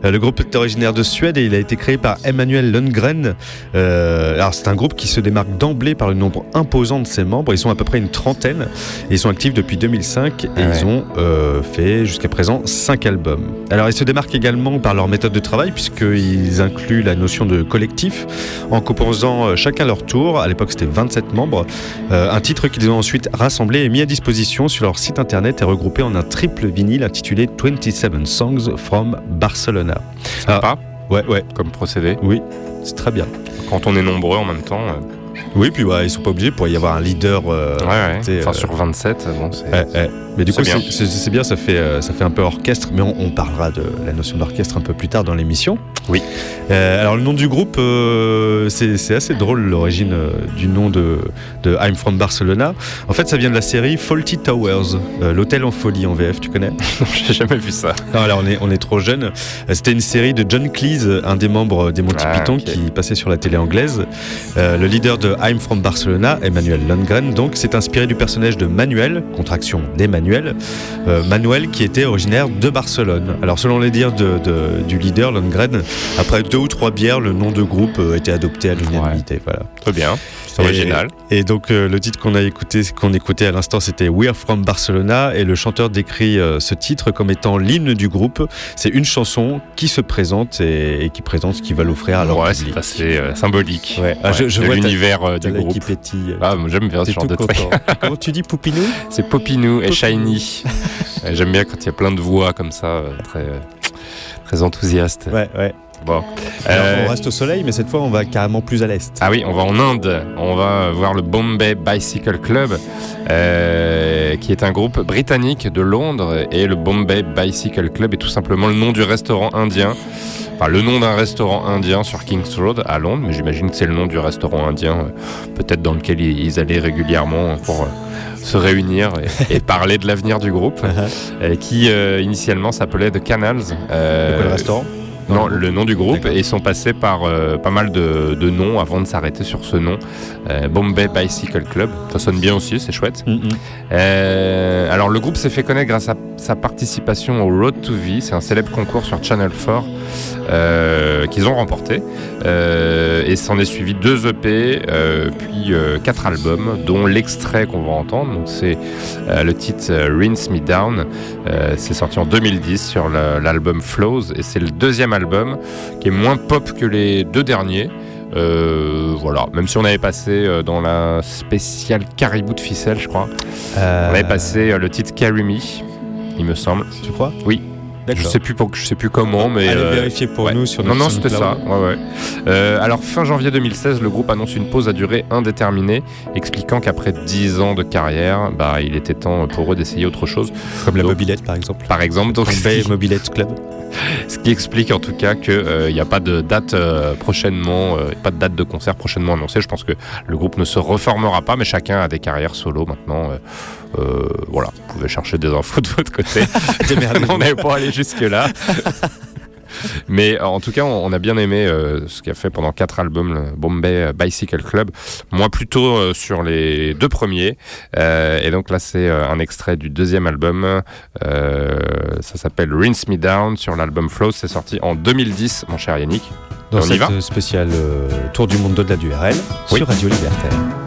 Euh, le groupe est originaire de Suède et il a été créé par Emmanuel Lundgren. Euh, alors, c'est un groupe qui se démarque d'emblée par le nombre imposant de ses membres. Ils sont à peu près une trentaine ils sont actifs depuis 2005 et Ah ouais. ils ont euh, fait jusqu'à présent cinq albums. Alors, ils se démarquent également par leur méthode de travail puisqu'ils incluent la notion de collectif en composant chacun leur tour. À l'époque, c'était 27 membres. Un titre qu'ils ont ensuite rassemblé et mis à disposition sur leur site internet et regroupé en un triple vinyle intitulé 27 Songs from Barcelona. Sympa, Ouais, ouais, comme procédé. oui, c'est très bien. Quand on est nombreux en même temps. euh, Oui, puis ouais, ils sont pas obligés pour y avoir un leader. euh, ouais, ouais. tu sais, Enfin, euh, sur 27, bon, c'est. ouais, ouais. Mais du coup, c'est- bien, ça fait, euh, ça fait un peu orchestre, mais on, on parlera de la notion d'orchestre un peu plus tard dans l'émission. Oui. Euh, alors, le nom du groupe, euh, c'est assez drôle, l'origine du nom de, de I'm from Barcelona. En fait, ça vient de la série Faulty Towers, l'hôtel en folie en VF, tu connais? J'ai jamais vu ça. Non, alors on est, on est trop jeune. C'était une série de John Cleese, un des membres des Monty Ah, Python, qui passait sur la télé anglaise. Le leader de I'm from Barcelona, Emmanuel Lundgren, donc, s'est inspiré du personnage de Manuel, contraction d'Emmanuel, euh, Manuel qui était originaire de Barcelone. Alors selon les dires de, de- du leader Lundgren, après deux ou trois bières, le nom de groupe euh, était adopté à l'unanimité. Voilà. Très bien. C'est original. Et donc euh, le titre qu'on a écouté, qu'on écoutait à l'instant, c'était We're from Barcelona, et le chanteur décrit euh, ce titre comme étant l'hymne du groupe. C'est une chanson qui se présente et, et qui présente ce qu'ils veulent offrir à leur Ouais, c'est assez euh, symbolique. Ouais. Ah, je- je de vois ta- l'univers euh, du groupe. qui pétille. Ah, j'aime bien ce genre de truc. Comment tu dis Poupinou C'est Popinou et. Shiny. J'aime bien quand il y a plein de voix comme ça, très, très enthousiastes. Ouais, ouais. Bon. Alors, Euh, on reste au soleil, mais cette fois, on va carrément plus à l'est. Ah oui, on va en Inde. On va voir le Bombay Bicycle Club, euh, qui est un groupe britannique de Londres. Et le Bombay Bicycle Club est tout simplement le nom du restaurant indien. Enfin, le nom d'un restaurant indien sur King's Road à Londres, mais j'imagine que c'est le nom du restaurant indien, euh, peut-être dans lequel ils allaient régulièrement pour se réunir et, et parler de l'avenir du groupe, euh, qui euh, initialement s'appelait The Canals. le restaurant? Non, le nom du groupe. Et ils sont passés par euh, pas mal de, de noms avant de s'arrêter sur ce nom. Euh, Bombay Bicycle Club. Ça sonne bien aussi, c'est chouette. Mm, mm. Euh, alors le groupe s'est fait connaître grâce à sa participation au Road to V. C'est un célèbre concours sur Channel 4 euh, qu'ils ont remporté. Et s'en est suivi deux EP, puis quatre albums, dont l'extrait qu'on va entendre. Donc c'est le titre Rinse Me Down. C'est sorti en 2010 sur l'album Flows et c'est le deuxième album qui est moins pop que les deux derniers. Euh, voilà, même si on avait passé euh, dans la spéciale Caribou de ficelle, je crois, Euh, on avait passé le titre Carry Me, il me semble. Tu crois? Oui. Je sais plus pour, je sais plus comment, mais Allez euh, vérifier pour ouais. nous sur non, notre non, c'était ça. SoundCloud. Ouais, ouais. Euh, alors, fin janvier 2016, le groupe annonce une pause à durée indéterminée, expliquant qu'après 10 ans de carrière, bah, il était temps pour eux d'essayer autre chose. Comme la mobilette, par exemple. Par exemple, donc, Bombay Mobilette Club. ce qui explique en tout cas qu'il n'y a pas de date euh, prochainement, euh, pas de date de concert prochainement annoncée. Je pense que le groupe ne se reformera pas, mais chacun a des carrières solo maintenant. Euh, voilà, vous pouvez chercher des infos de votre côté. on n'avait pas allé jusque là. Mais euh, en tout cas, on, a bien aimé euh, ce qu'a fait pendant quatre albums, le Bombay Bicycle Club. Moi, plutôt euh, sur les deux premiers. Euh, et donc là, c'est un extrait du deuxième album. Ça s'appelle Rinse Me Down sur l'album Flow. C'est sorti en 2010, mon cher Yannick. Dans On y cette va? spéciale Tour du monde de du RL Oui. sur Radio Libertaire.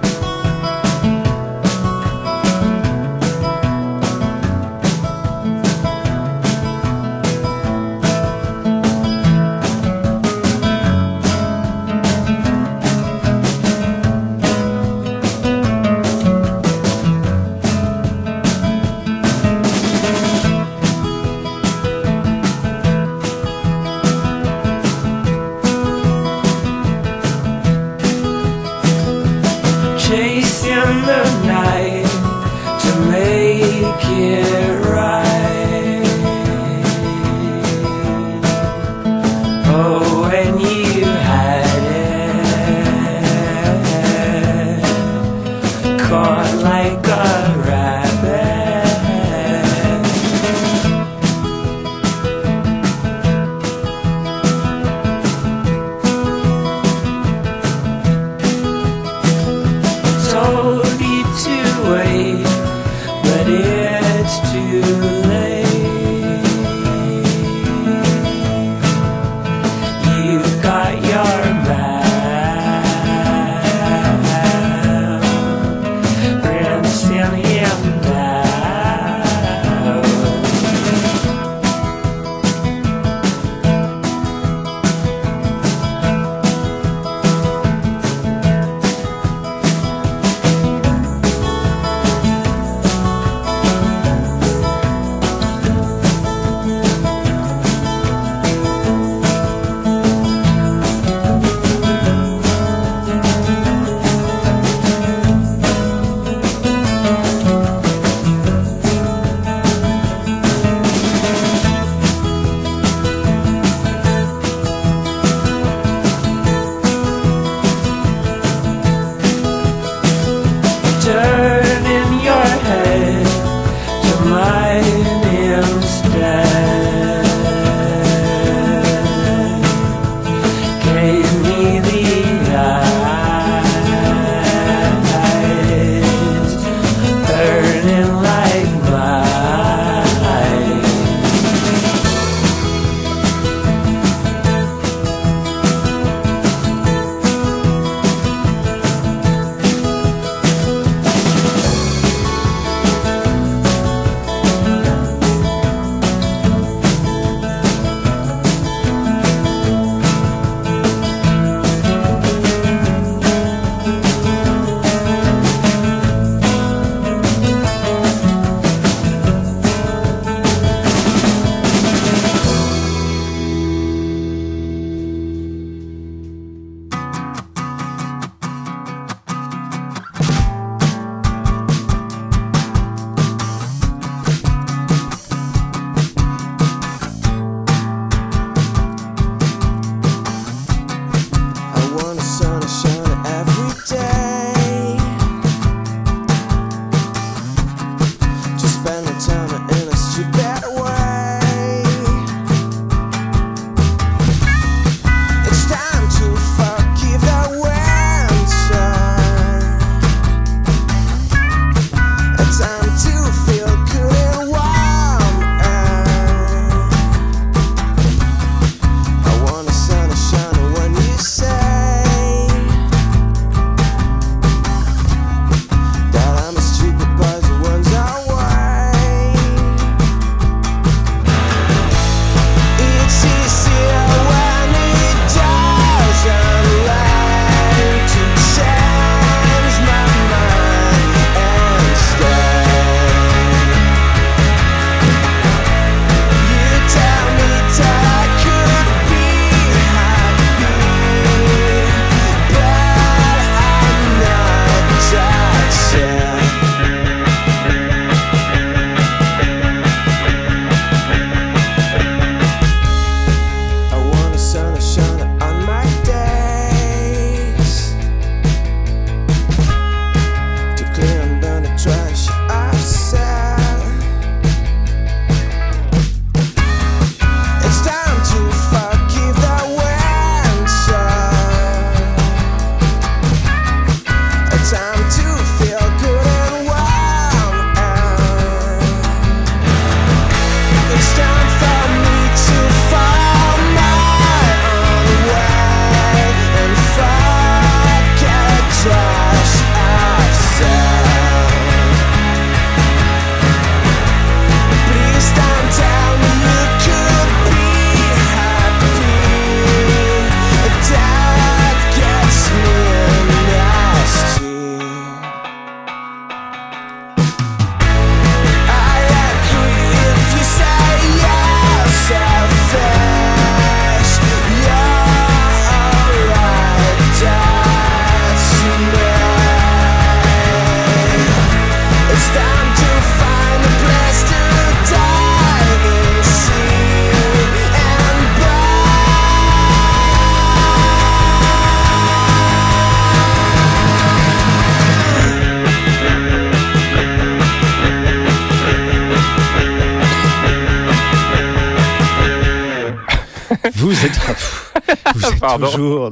Vous êtes, vous êtes Pardon. toujours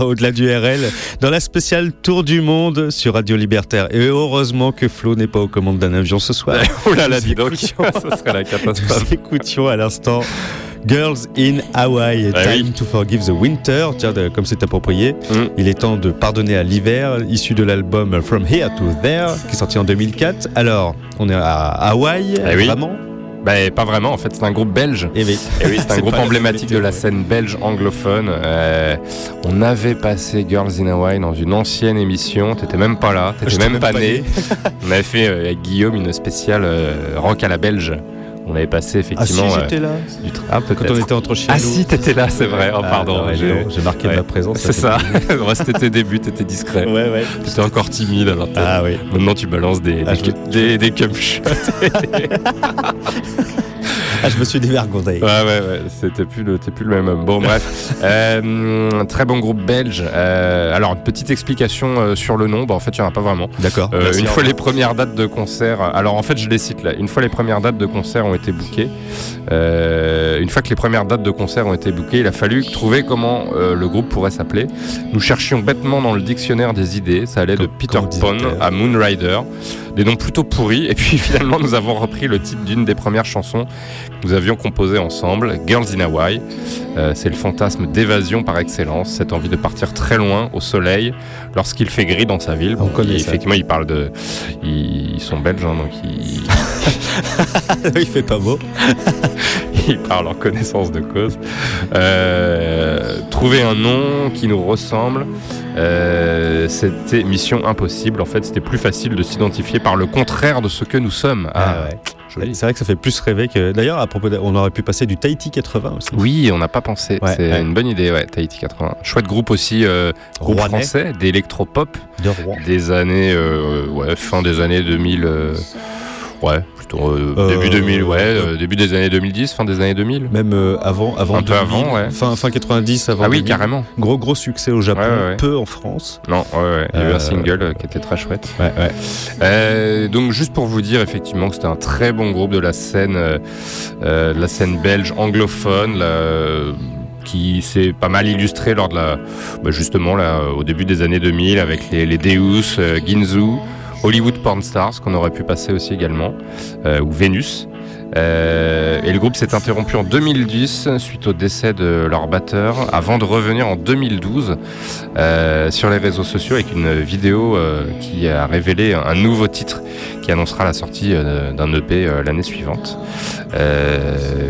au-delà du RL, dans la spéciale Tour du Monde sur Radio Libertaire. Et heureusement que Flo n'est pas aux commandes d'un avion ce soir. Oh là là, dis donc, ça serait la catastrophe. Nous écoutions à l'instant Girls in Hawaii, Ah Time oui. to Forgive the Winter, tiens, comme c'est approprié. Mm. Il est temps de pardonner à l'hiver, issu de l'album From Here to There, qui est sorti en 2004. Alors, on est à Hawaï, Ah oui. Bah, pas vraiment, en fait, c'est un groupe belge. Eh oui, Et oui, c'est un groupe emblématique de la scène belge anglophone. Euh, on avait passé Girls in Hawaii dans une ancienne émission. T'étais même pas là, t'étais même même pas né. on avait fait euh, avec Guillaume une spéciale euh, rock à la belge. On avait passé Ah si, effectivement. euh, j'étais là. du tra- Ah, Quand on était entre chiens. Ah si, t'étais là, c'est vrai. Oh, Ah, pardon. j'ai- marqué ouais. ma présence. C'est ça. C'était tes débuts, t'étais discret. Ouais, ouais. T'étais encore timide alors. t'as- Ah oui. Maintenant, tu balances des, Ah, des, je des, des. Ah, je me suis dévergondé. Ouais, ouais, ouais, c'était plus le, t'es plus le même homme. Bon, bref, Euh, très bon groupe belge. Euh, alors, une petite explication euh, sur le nom. Bah, en fait, il n'y en a pas vraiment. D'accord. Euh, une fois les premières dates de concert, alors en fait, je les cite là. Une fois les premières dates de concert ont été bookées, une fois que les premières dates de concert ont été bookées, il a fallu trouver comment le groupe pourrait s'appeler. Nous cherchions bêtement dans le dictionnaire des idées. Ça allait de Peter Pan à Moonrider, des noms plutôt pourris. Et puis finalement, nous avons repris le titre d'une des premières chansons que nous avions composées ensemble, Girls in Hawaii. Euh, c'est le fantasme d'évasion par excellence, cette envie de partir très loin au soleil lorsqu'il fait gris dans sa ville. On connaît il-. Effectivement, ils parlent de, ils, ils sont belges, hein, donc ils, il fait pas beau. ils parlent en connaissance de cause. Euh, trouver un nom qui nous ressemble, euh, c'était mission impossible. En fait, c'était plus facile de s'identifier par le contraire de ce que nous sommes. Ah, ouais. joli. C'est vrai que ça fait plus rêver que. D'ailleurs, à propos, de- on aurait pu passer du Tahiti 80 aussi. Oui, on n'a pas pensé. Ouais, c'est ouais. une bonne idée, ouais, Tahiti 80. Chouette groupe aussi, euh, groupe Rouennais. français, d'électropop De Rouen. des années, euh, ouais, fin des années 2000, euh, ouais, euh, Euh, début 2000, ouais, euh, euh, début des années 2010, fin des années 2000. Même euh, avant, avant Un peu 2000, avant, ouais. fin, fin 90, avant Ah oui, 2000. carrément. Gros gros succès au Japon, Ouais, peu en France. Non, ouais, ouais. Il y a eu Euh, un single euh, qui était très chouette. Ouais, ouais. Euh, donc juste pour vous dire effectivement que c'était un très bon groupe de la scène, euh, euh, de la scène belge anglophone. euh, qui s'est pas mal illustré lors de la, bah, justement là, au début des années 2000 avec les, les Deus, euh, Ginzu, Hollywood Porn Stars qu'on aurait pu passer aussi également, euh, ou Vénus. Euh, et le groupe s'est interrompu en 2010 suite au décès de leur batteur, avant de revenir en 2012 euh, sur les réseaux sociaux avec une vidéo euh, qui a révélé un nouveau titre qui annoncera la sortie d'un EP l'année suivante.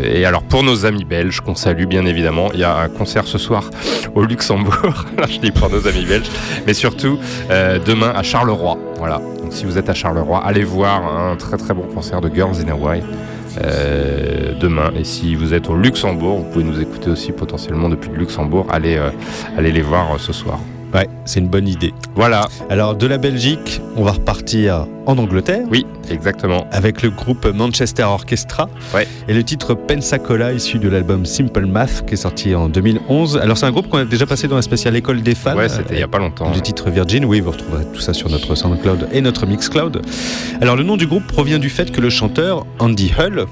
Et alors pour nos amis belges qu'on salue bien évidemment, il y a un concert ce soir au Luxembourg. Là, je dis pour nos amis belges, mais surtout demain à Charleroi. Voilà. Donc si vous êtes à Charleroi, allez voir un très très bon concert de Girls in Hawaii. Euh, demain. Et si vous êtes au Luxembourg vous pouvez nous écouter aussi potentiellement depuis le Luxembourg. Allez, euh, les voir euh, ce soir Ouais, c'est une bonne idée. voilà Alors, de la Belgique, on va repartir en Angleterre oui exactement avec le groupe Manchester Orchestra Ouais. et le titre Pensacola issu de l'album Simple Math qui est sorti en 2011. Alors, c'est un groupe qu'on a déjà passé dans la spéciale École des fans. ouais c'était il y a pas longtemps du titre Virgin. Oui, vous retrouverez tout ça sur notre SoundCloud et notre Mixcloud. Alors, le nom du groupe provient du fait que le chanteur Andy Hull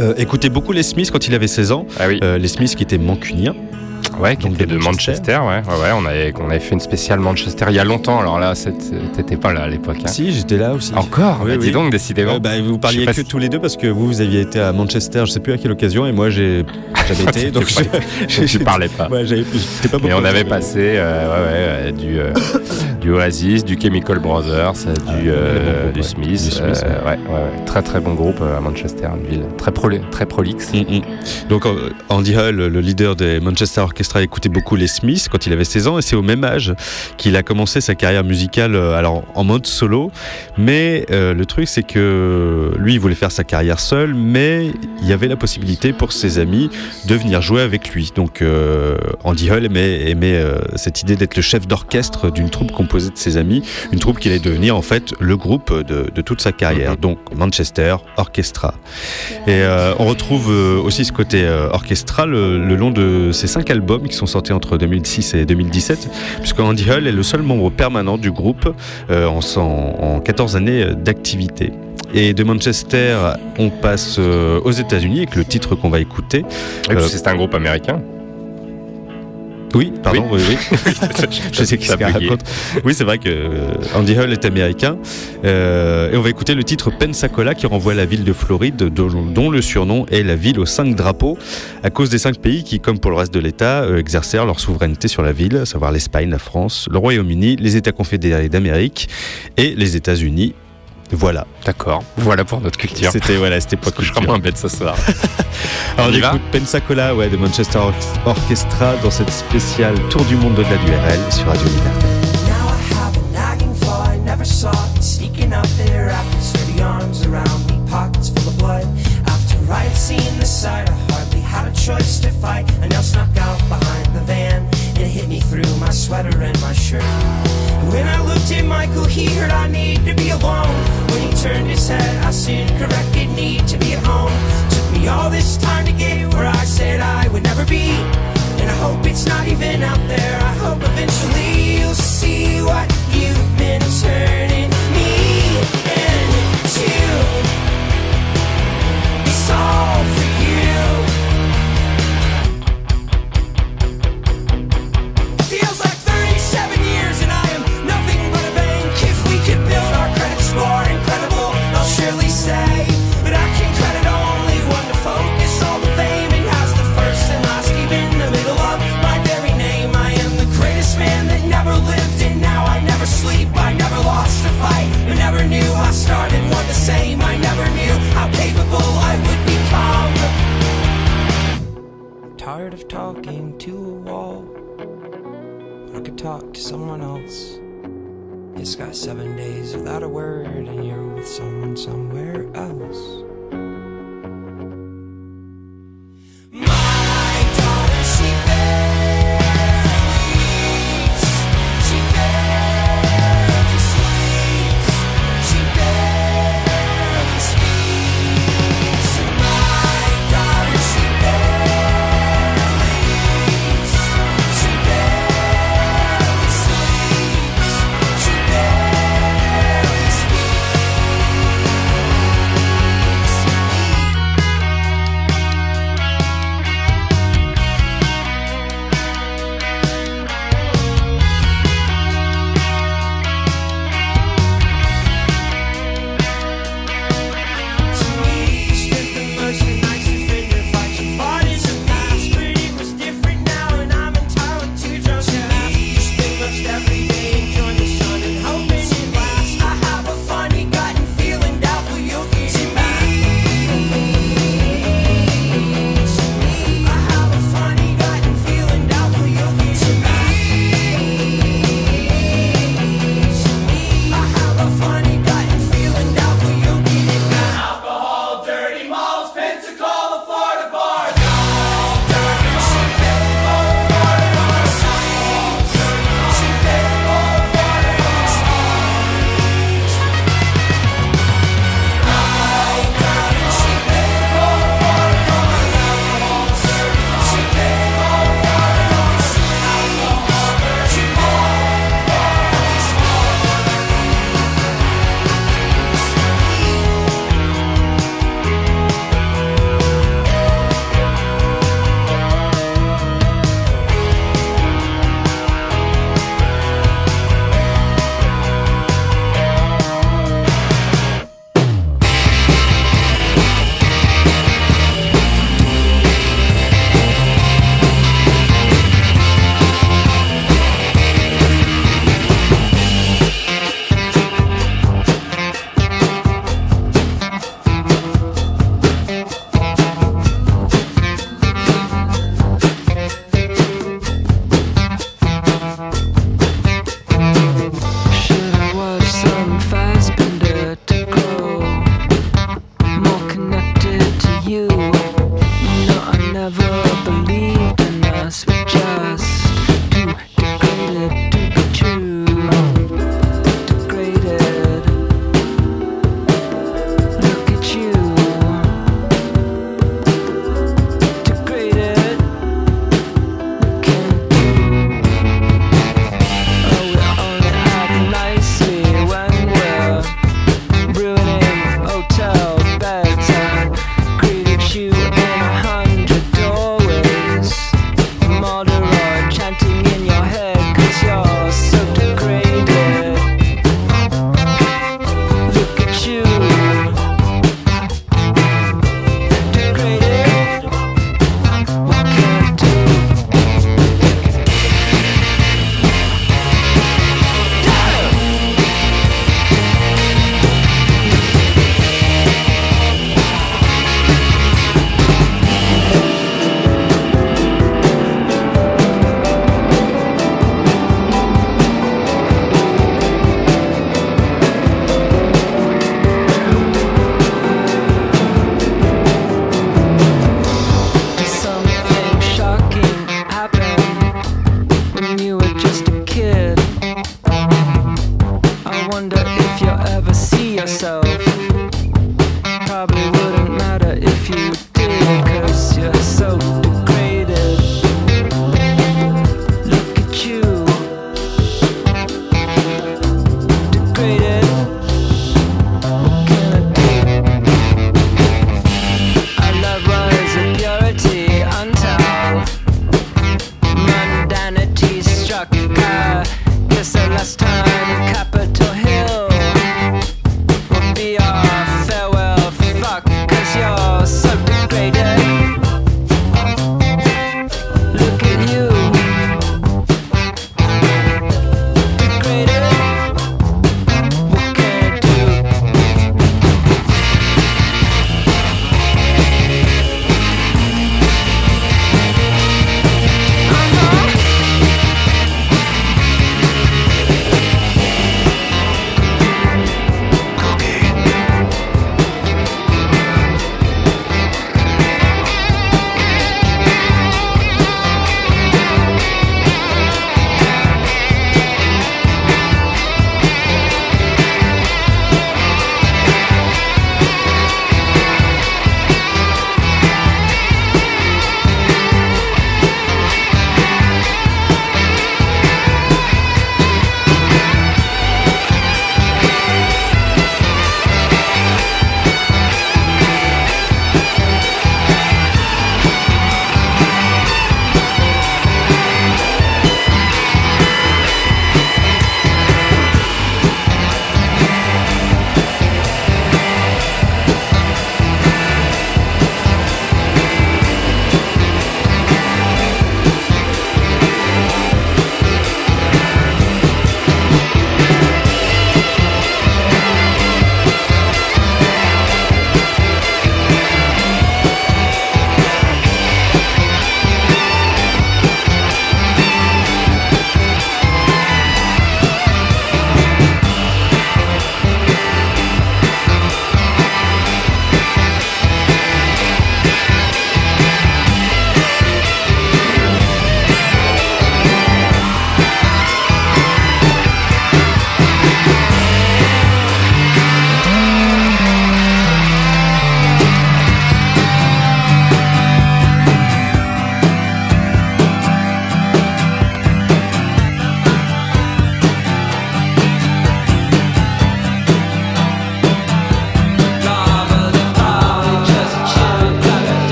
euh, écoutait beaucoup les Smiths quand il avait 16 ans. ah oui Euh, les Smiths qui étaient mancuniens. Ouais, qui était de Manchester, ouais. ouais, ouais, on, avait, on avait fait une spéciale Manchester il y a longtemps, alors là, t'étais pas là à l'époque. hein. Si, j'étais là aussi. Encore Oui, Bah, Dis donc, décidément. Ouais, bah, vous Je parliez que si- tous les deux parce que vous, vous aviez été à Manchester, je sais plus à quelle occasion, et moi j'ai jamais été. donc j'ai- tu parlais pas. Ouais, j'avais j'étais pas Mais on avait passé euh, ouais, ouais, euh, du, euh, du Oasis, du Chemical Brothers, euh, Ah, du, euh, groupe, du. Smith. Du Smith, euh, ouais. Très très bon groupe euh, à Manchester, une ville très, proli- très prolixe. Mm, mm. Donc euh, Andy Hull, le leader des Manchester Orchestra, écoutait beaucoup les Smiths quand il avait 16 ans et c'est au même âge qu'il a commencé sa carrière musicale euh, alors en mode solo. Mais euh, le truc c'est que lui il voulait faire sa carrière seul mais il y avait la possibilité pour ses amis de venir jouer avec lui. Donc euh, Andy Hull aimait, aimait euh, cette idée d'être le chef d'orchestre d'une troupe composée de ses amis, une troupe qui allait devenir en fait le groupe de, de toute sa carrière. Donc Manchester Orchestra. Et on retrouve aussi ce côté orchestral le long de ces cinq albums qui sont sortis entre 2006 et 2017, puisque Andy Hull est le seul membre permanent du groupe euh, en, en- en 14 années d'activité. Et de Manchester, on passe euh, aux États-Unis avec le titre qu'on va écouter. Euh, c'est un groupe américain. Oui, pardon, oui, oui. Je sais qui buguait. raconte. Oui, c'est vrai que euh, Andy Hull est américain. Euh, et on va écouter le titre Pensacola qui renvoie à la ville de Floride, dont, dont le surnom est la ville aux cinq drapeaux, à cause des cinq pays qui, comme pour le reste de l'État, euh, exercèrent leur souveraineté sur la ville, à savoir l'Espagne, la France, le Royaume-Uni, les États confédérés d'Amérique et les États-Unis. Voilà. D'accord. Voilà pour notre culture. C'était voilà, c'était pour Je serai culture. moins bête ce soir. Alors On écoute Pensacola ouais, de Manchester Or- Orchestra dans cette spéciale Tour du monde au-delà du RL sur Radio Liberté. Now I have a nagging thought I never saw it sneaking up there after sturdy arms around me, pockets full of blood. After I had seen the sight, I hardly had a choice to fight. A nail snuck out behind the van. It hit me through my sweater and my shirt. And when I looked at Michael, he heard I need to be alone. When he turned his head, I soon corrected need to be at home. Took me all this time to get where I said I would never be. And I hope it's not even out there. I hope eventually you'll see what you've been turning me into. It's all surely say. But I can credit only one to focus all the fame and has the first and last, even the middle of my very name. I am the greatest man that never lived and now I never sleep. I never lost a fight, I never knew I started one the same. I never knew how capable I would become. I'm tired of talking to a wall. I could talk to someone else. It's got seven days without a word, and you're with someone somewhere else. My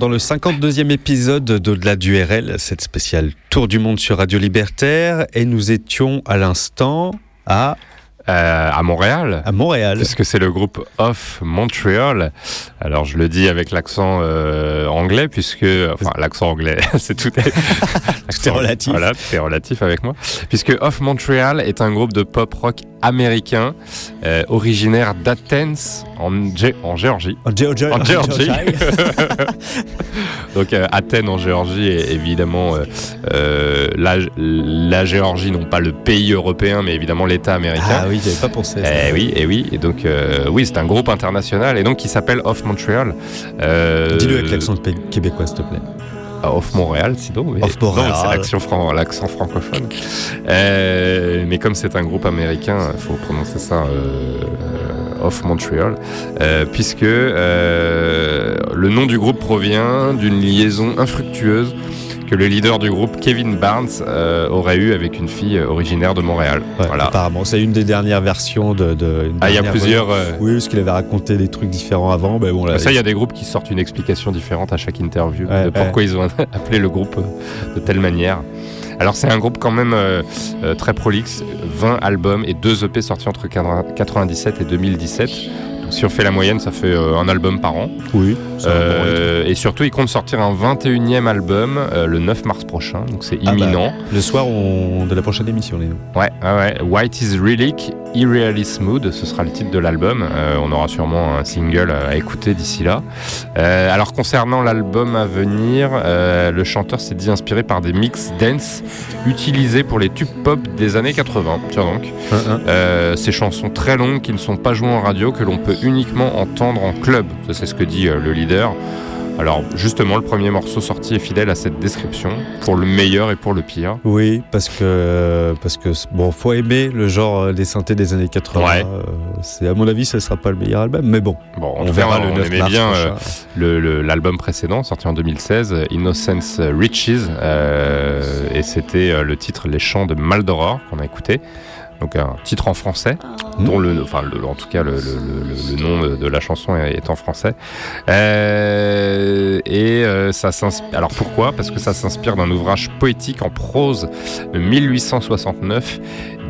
dans le 52e épisode d'Au-delà du RL, cette spéciale Tour du Monde sur Radio Libertaire. Et nous étions à l'instant à, Euh, à Montréal. à Montréal. Puisque c'est le groupe Off Montreal. Alors je le dis avec l'accent euh, anglais, puisque enfin l'accent anglais, c'est tout. Tout est relatif. Voilà, tout est relatif avec moi. Puisque Off Montreal est un groupe de pop rock américain euh, originaire d'Athens en, Gé- en Géorgie. En Géorgie. En Géorgie. Donc euh, Athènes en Géorgie est évidemment euh, la, la Géorgie, non pas le pays européen, mais évidemment l'État américain. Ah oui, j'avais pas pensé. ça. Eh oui, et oui, et donc euh, oui, c'est un groupe international et donc qui s'appelle Off Montreal. Euh, Dis-le avec l'accent qué- québécois, s'il te plaît. Off Montréal, sinon. Mais, Off Montréal. C'est l'accent fran- l'accent francophone. Euh, mais comme c'est un groupe américain, il faut prononcer ça euh, Off Montreal, euh, puisque euh, le nom du groupe provient d'une liaison infructueuse que le leader du groupe, Kevin Barnes, euh, aurait eu avec une fille originaire de Montréal. Ouais, voilà. Apparemment, c'est une des dernières versions de. Ah, il y a plusieurs. euh, Oui, parce qu'il avait raconté des trucs différents avant. Mais bon, là, Ça, il y a des groupes qui sortent une explication différente à chaque interview Ouais, de pourquoi ils ont appelé le groupe euh, de telle manière. Alors, c'est un groupe quand même euh, euh, très prolixe 20 albums et 2 EP sortis entre 97 et 2017. Si on fait la moyenne, ça fait euh, un album par an. Oui. Euh, et surtout, ils comptent sortir un 21e album euh, le 9 mars prochain. Donc, c'est Ah bah, imminent. Le soir on- de la prochaine émission, les nous. Ouais, ouais, ouais. White is Relic, Irreally Smooth, ce sera le titre de l'album. Euh, on aura sûrement un single à écouter d'ici là. Euh, alors concernant l'album à venir, euh, le chanteur s'est dit inspiré par des mix dance utilisés pour les tubes pop des années 80. Tiens donc. Euh, ces chansons très longues qui ne sont pas jouées en radio, que l'on peut uniquement entendre en club. Ça, c'est ce que dit euh, le leader. Alors justement, le premier morceau sorti est fidèle à cette description, pour le meilleur et pour le pire. Oui, parce que parce que bon, faut aimer le genre euh, des synthés des années 80. Ouais. Euh, c'est à mon avis, ce sera pas le meilleur album, mais bon, Bon, on verra on le 9 aimait mars bien euh, l'album précédent, sorti en 2016, euh, Innocence Riches, euh, et c'était le titre Les Chants de Maldoror qu'on a écouté. Donc un titre en français, Mhm. dont le, enfin le- en tout cas le, le- le- le nom de, de la chanson est, est en français. Euh, et euh, ça s'inspire. Alors pourquoi? Parce que ça s'inspire d'un ouvrage poétique en prose de 1869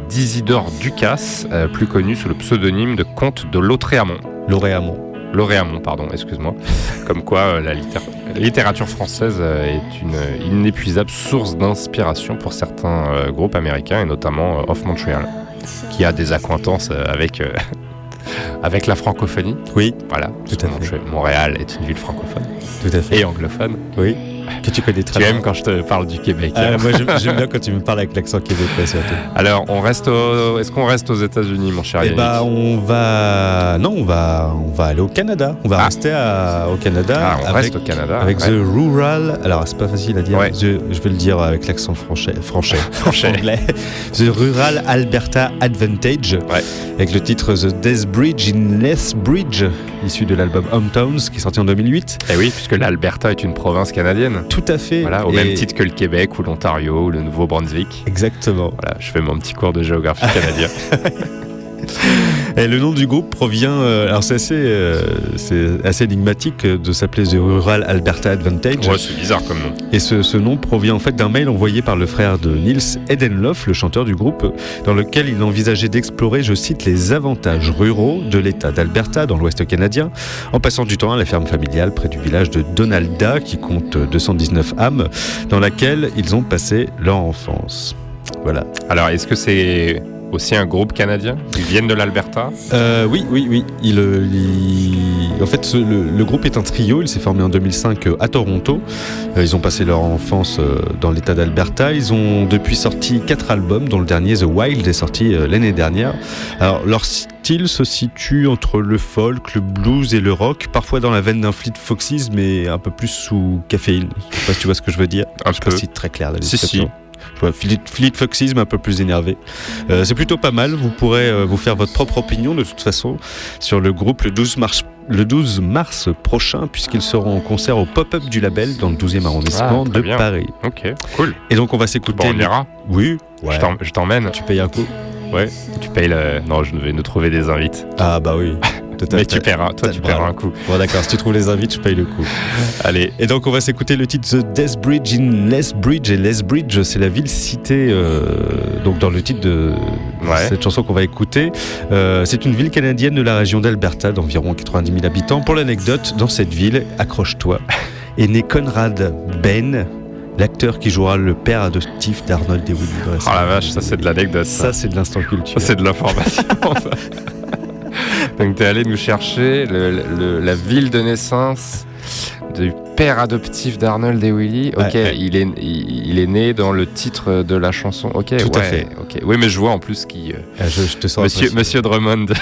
d'Isidore Ducasse, euh, plus connu sous le pseudonyme de comte de Lautréamont. Lauréamont. Lauréamont, pardon, excuse-moi. Comme quoi, euh, la littér- littérature française euh, est une inépuisable source d'inspiration pour certains euh, groupes américains, et notamment Off Montreal, qui a des accointances avec, avec la francophonie. Oui, Voilà, Tout à fait. Montréal est une ville francophone tout à fait. et anglophone. Oui, que tu connais très Tu bien. aimes quand je te parle du Québec. Ah, moi, j'aime bien quand tu me parles avec l'accent québécois surtout. Alors, on reste au- est-ce qu'on reste aux États-Unis, mon cher Eh bah, on va, non, on va, on va aller au Canada. On va Ah. rester à- au Canada. Ah, on avec, reste au Canada. Avec ouais. The Rural. Alors, c'est pas facile à dire. Ouais. The- je vais le dire avec l'accent français. Français. Français. anglais. The Rural Alberta Advantage. Ouais. Avec le titre The Death Bridge in Lethbridge, issu de l'album Hometowns, qui est sorti en 2008. Eh oui, puisque l'Alberta est une province canadienne. Tout à fait. Voilà, au Et- même titre que le Québec ou l'Ontario ou le Nouveau-Brunswick. Exactement. Voilà, je fais mon petit cours de géographie canadien. Et le nom du groupe provient, euh, alors c'est assez, euh, c'est assez énigmatique euh, de s'appeler The Rural Alberta Advantage. ouais, c'est bizarre comme nom. Et ce, ce nom provient en fait d'un mail envoyé par le frère de Nils Edenloff, le chanteur du groupe, dans lequel il envisageait d'explorer, je cite, les avantages ruraux de l'État d'Alberta dans l'Ouest canadien, en passant du temps à la ferme familiale près du village de Donalda, qui compte 219 âmes, dans laquelle ils ont passé leur enfance. Voilà. Alors, est-ce que c'est aussi un groupe canadien Ils viennent de l'Alberta Euh, oui, oui, oui. Il, euh, il- En fait, ce- le, le groupe est un trio. Il s'est formé en 2005 euh, à Toronto. Ils ont passé leur enfance dans l'État d'Alberta. Ils ont depuis sorti quatre albums, dont le dernier The Wild est sorti l'année dernière. Alors, leur style se situe entre le folk, le blues et le rock, parfois dans la veine d'un Fleet Foxes, mais un peu plus sous caféine. Je sais pas si tu vois ce que je veux dire. Un Je sais pas peu. si c'est très clair la Si, si. Fleet, mais un peu plus énervé. Euh, c'est plutôt pas mal. Vous pourrez euh, vous faire votre propre opinion de toute façon sur le groupe le 12 mars, le 12 mars prochain, puisqu'ils seront en concert au pop-up du label dans le 12e arrondissement Ah, de bien. Paris. Ok, cool. Et donc on va s'écouter. Bon, on ira. Oui. Je t'emmène. Tu payes un coup Ouais. Tu payes le. Non, je vais nous trouver des invites. Ah bah oui. Mais tu paieras, toi tu paieras un coup. Bon d'accord, si tu trouves les invites, je paye le coup. Allez, Et donc on va s'écouter le titre The Death Bridge in Lethbridge. Et Lethbridge, c'est la ville citée euh, donc dans le titre de Ouais. cette chanson qu'on va écouter. Euh, c'est une ville canadienne de la région d'Alberta d'environ 90 000 habitants. Pour l'anecdote, dans cette ville, accroche-toi, est né Conrad Ben, l'acteur qui jouera le père adoptif d'Arnold et la oh la vache, ça c'est de l'anecdote. Ça, Ça, c'est de l'instant culture. Ça, c'est de l'information. Donc t'es allé nous chercher le- le- la ville de naissance du père adoptif d'Arnold et Willy. Ok, Ouais, ouais. Il, est, il, il est né dans le titre de la chanson. Ok, Tout à ouais, fait. Ok, oui, mais je vois en plus qui. euh, Ah, je, je te sens Monsieur. Monsieur Drummond.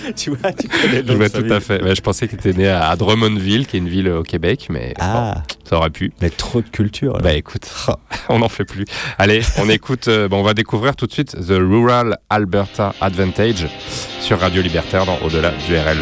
tu vois, tu connais le je vois de tout famille. à fait. Mais je pensais qu'il était né à, à Drummondville, qui est une ville au Québec, mais Ah, ça aurait pu. mais trop de culture. là. Bah écoute, on n'en fait plus. Allez, on écoute, euh, bon, on va découvrir tout de suite The Rural Alberta Advantage sur Radio Libertaire dans Au-delà du RL.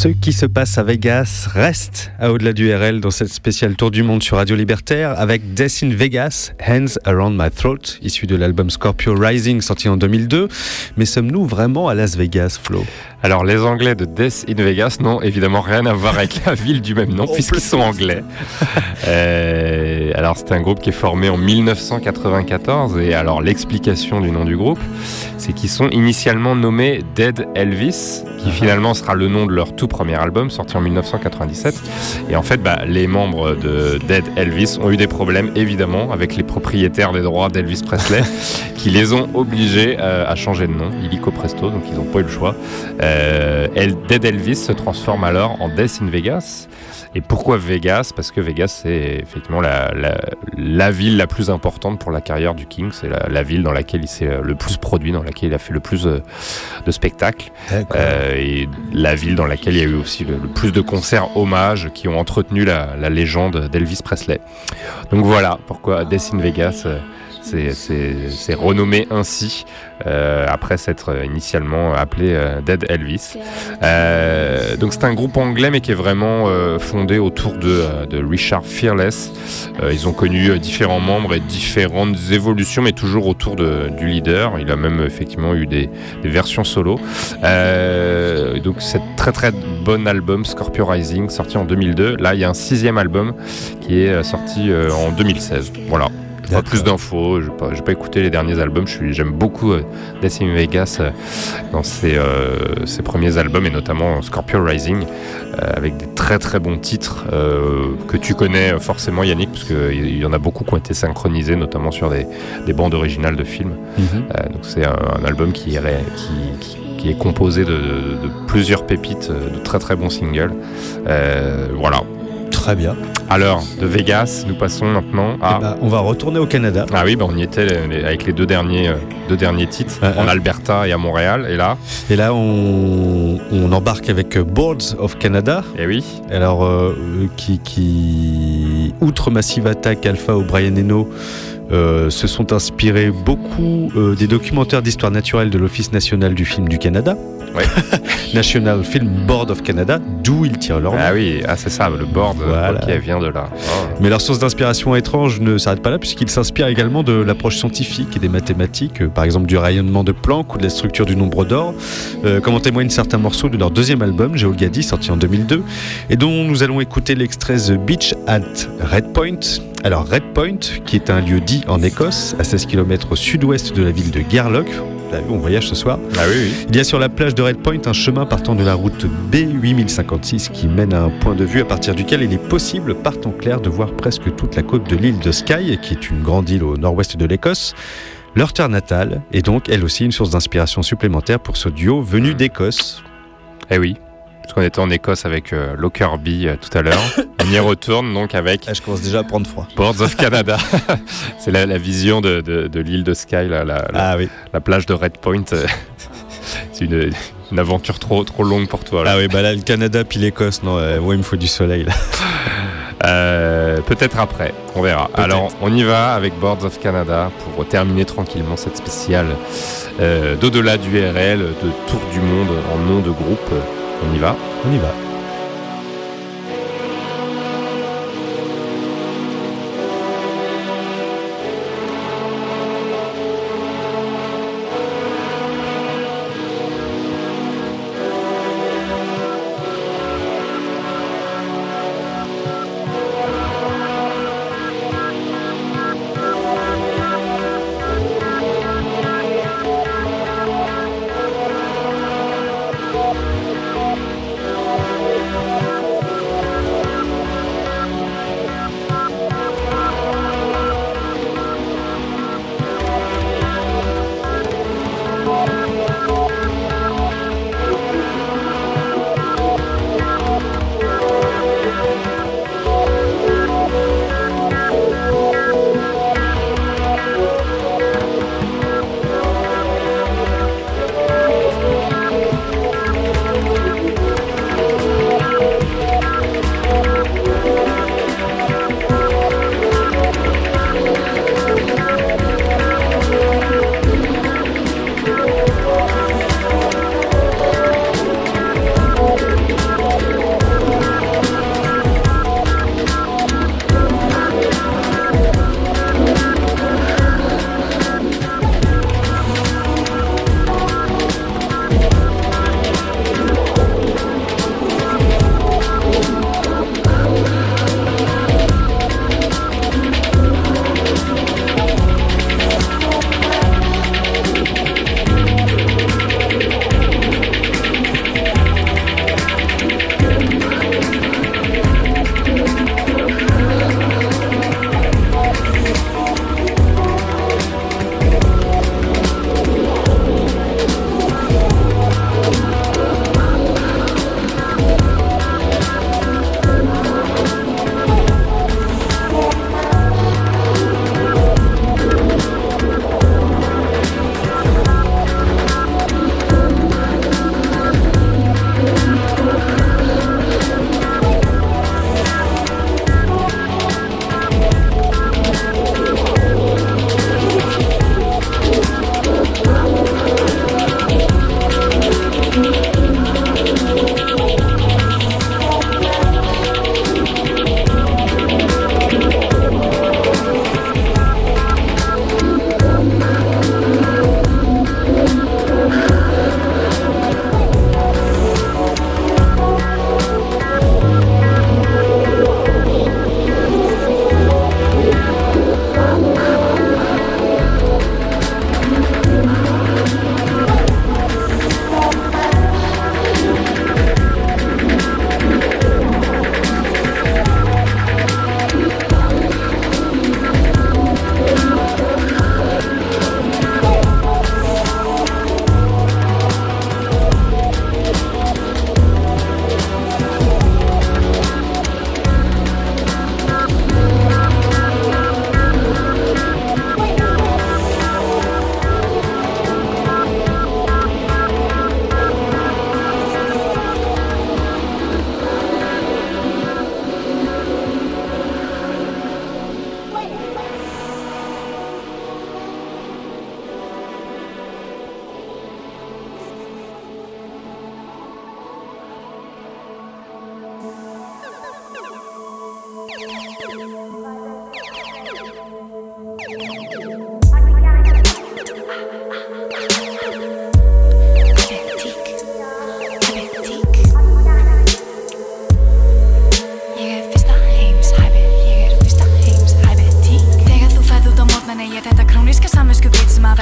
Ce qui se passe à Vegas reste à au-delà du RL dans cette spéciale Tour du Monde sur Radio Libertaire avec Death in Vegas, Hands Around My Throat, issu de l'album Scorpio Rising sorti en 2002. Mais sommes-nous vraiment à Las Vegas, Flo? Alors, les Anglais de Death in Vegas n'ont évidemment rien à voir avec la ville du même nom, Oh, puisqu'ils sont anglais. Euh, alors, c'est un groupe qui est formé en 1994, et alors l'explication du nom du groupe, c'est qu'ils sont initialement nommés Dead Elvis, qui finalement sera le nom de leur tout premier album, sorti en 1997. Et en fait, bah, les membres de Dead Elvis ont eu des problèmes, évidemment, avec les propriétaires des droits d'Elvis Presley, qui les ont obligés euh, à changer de nom, illico presto, donc ils n'ont pas eu le choix. Euh, El- Dead Elvis se transforme alors en Death in Vegas. Et pourquoi Vegas? Parce que Vegas, c'est effectivement la, la, la ville la plus importante pour la carrière du King. C'est la, la ville dans laquelle il s'est euh, le plus produit, dans laquelle il a fait le plus euh, de spectacles. Euh, et la ville dans laquelle il y a eu aussi le, le plus de concerts hommages qui ont entretenu la, la légende d'Elvis Presley. Donc voilà pourquoi Death in Vegas euh, c'est- renommé ainsi euh, après s'être initialement appelé euh, Dead Elvis. Euh, donc c'est un groupe anglais mais qui est vraiment euh, fondé autour de, euh, Richard Fearless. Euh, ils ont connu euh, différents membres et différentes évolutions mais toujours autour du leader. Il a même effectivement eu des, versions solo. Euh, donc c'est très très bon album Scorpio Rising sorti en 2002. Là il y a un sixième album qui est euh, sorti euh, en 2016. Voilà. Pas plus d'infos, je n'ai pas, écouté les derniers albums, j'aime beaucoup euh, Death in Vegas euh, dans ses, euh, ses premiers albums et notamment Scorpio Rising euh, avec des très très bons titres que tu connais forcément Yannick parce qu'il y en a beaucoup qui ont été synchronisés notamment sur des, des bandes originales de films. Mhm. Donc c'est un, un album qui est, ré- qui, qui- qui est composé de, de- de plusieurs pépites, de très très bons singles. Euh, voilà. Très bien. Alors de Vegas, nous passons maintenant à... Eh ben, on va retourner au Canada. Ah oui, bah on y était avec les deux derniers, euh, deux derniers titres, Ah, en ah. Alberta et à Montréal. Et là, Et là, on, on embarque avec euh, Boards of Canada. eh oui, Alors, euh, qui, qui, outre Massive Attack, Alpha ou Brian Eno, euh, se sont inspirés beaucoup euh, des documentaires d'histoire naturelle de l'Office national du film du Canada. Ouais. National Film Board of Canada, d'où ils tirent leur nom. ah oui, ah c'est ça, le board, Voilà. ok, vient de là. Ah. Mais leur source d'inspiration étrange ne s'arrête pas là, puisqu'ils s'inspirent également de l'approche scientifique et des mathématiques, euh, par exemple du rayonnement de Planck ou de la structure du nombre d'or, euh, comme en témoignent certains morceaux de leur deuxième album, Geogadi, sorti en 2002, et dont nous allons écouter l'extrait The Beach at Red Point. Alors Red Point, qui est un lieu dit en Écosse, à 16 km au sud-ouest de la ville de Garlock, vu, on voyage ce soir. Ah oui, oui. Il y a sur la plage de Red Point un chemin partant de la route B8056 qui mène à un point de vue à partir duquel il est possible, par temps clair, de voir presque toute la côte de l'île de Skye, qui est une grande île au nord-ouest de l'Écosse. Leur terre natale est donc elle aussi une source d'inspiration supplémentaire pour ce duo venu d'Écosse. Eh oui. Parce qu'on était en Écosse avec euh, Lockerbie euh, tout à l'heure. On y retourne donc avec Ah, je commence déjà à prendre froid. Boards of Canada. C'est la, la vision de, de- de l'île de Skye, la, Ah oui. la plage de Red Point. C'est une, une aventure trop, trop longue pour toi. là. Ah oui, bah là, le Canada puis l'Écosse, non, euh, ouais, il me faut du soleil là. Euh, Peut-être après, on verra. Alors, on y va avec Boards of Canada pour terminer tranquillement cette spéciale euh, d'au-delà du RL, de Tour du Monde en nom de groupe. On y va. On y va. Thank you.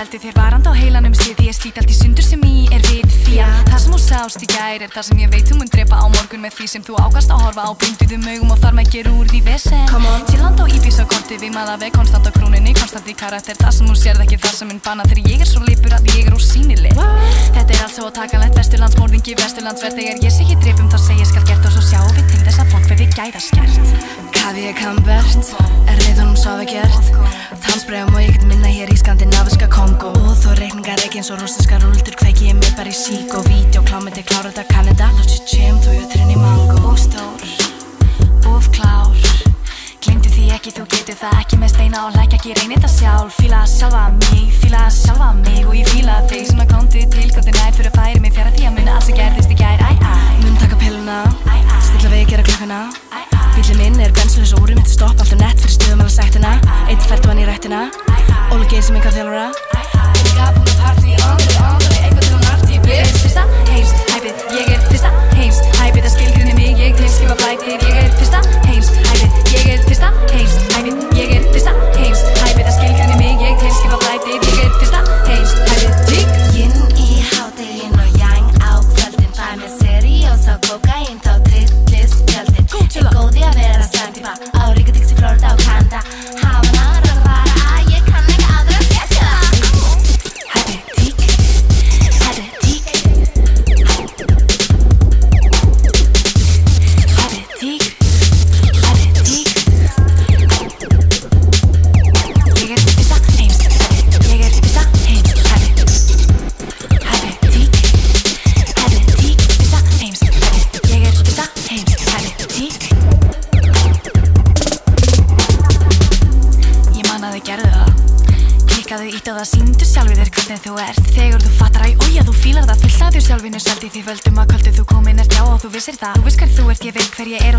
Að veldi þér varand á heilanum slið Ég slít allt í sundur sem í er vit því að það sem þú sást í gær er það sem ég veit þú mun drepa á morgun með því sem þú ákast að horfa á. Blinduðum augum og þar með gera úr því vesen. Tilland á Íbís og korti við maður veg konstant á króninni, konstant í karakter. Það sem hún sérð ekki það sem minn banna þegar ég er svo lipur að ég er ósýnileg Þetta er allt svo takanlegt, vesturlandsmórðingi, vesturlandsverð þegar ég sé ekki dreipum þá segir skal gert og svo sjáum við til þess að fólk verði gæðaskert Kavi er kambert, er reyðunum sofa gert. Tannsbregum og ég get minna hér í skandinaviska Kongo Og þó reikningar ekki eins og rústinska rúldur kveiki ég mig bara í sík og vídeo klámyndi klára þetta Kanada. Lótsi tjem, þú ég trinni mango. Og stór, of klár Glindu því ekki, þú getur það ekki með steina og læk ekki reynir þetta sjálf. Fíla sjálfa mig, fíla sjálfa mig og ég fíla þig. Svona komdu til gott nær fyrir að færi mig fjara því að muna allt sem gerðist í gær. Mun taka pilluna, stilla við gera klukkuna. Bílinn minn er bensulis og úrum, þetta stopp alltaf nett fyrir stuðum alveg sættina Eitt fært vann í rættina, Óli Geir sem enga þjálfara. Líka búin að partí, andri, andri, eitthvað til hún arti Ég er fyrsta heims, hæpið, ég er fyrsta heims Hæpið að skilgrinni mig, ég til skrifa blætir vissir það. Þú veist hver þú ert, ég veit hver ég er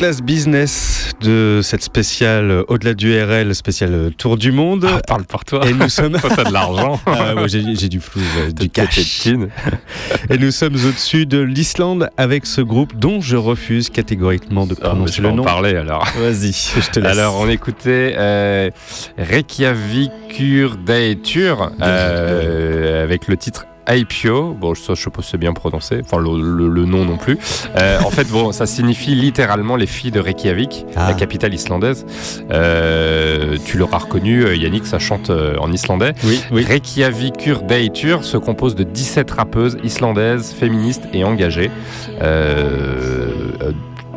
classe business de cette spéciale euh, au-delà du RL, spéciale euh, Tour du Monde. Ah, parle par toi. Et nous sommes. T'as de l'argent. Ah, j'ai du flou, euh, du cash. Et nous sommes au-dessus de l'Islande avec ce groupe dont je refuse catégoriquement de Ah, prononcer le nom. parler alors. Vas-y, je te laisse. Alors, on écoutait euh, Reykjavikur Daetur euh, avec le titre Aipio. Bon, ça, je suppose c'est bien prononcé. Enfin, le, le- le nom non plus. Euh, en fait, bon, ça signifie littéralement les filles de Reykjavik, Ah. la capitale islandaise. Euh, tu l'auras reconnu, euh, Yannick, ça chante en islandais. Oui, oui. Reykjavikur Daetur se compose de 17 rappeuses islandaises, féministes et engagées. Euh,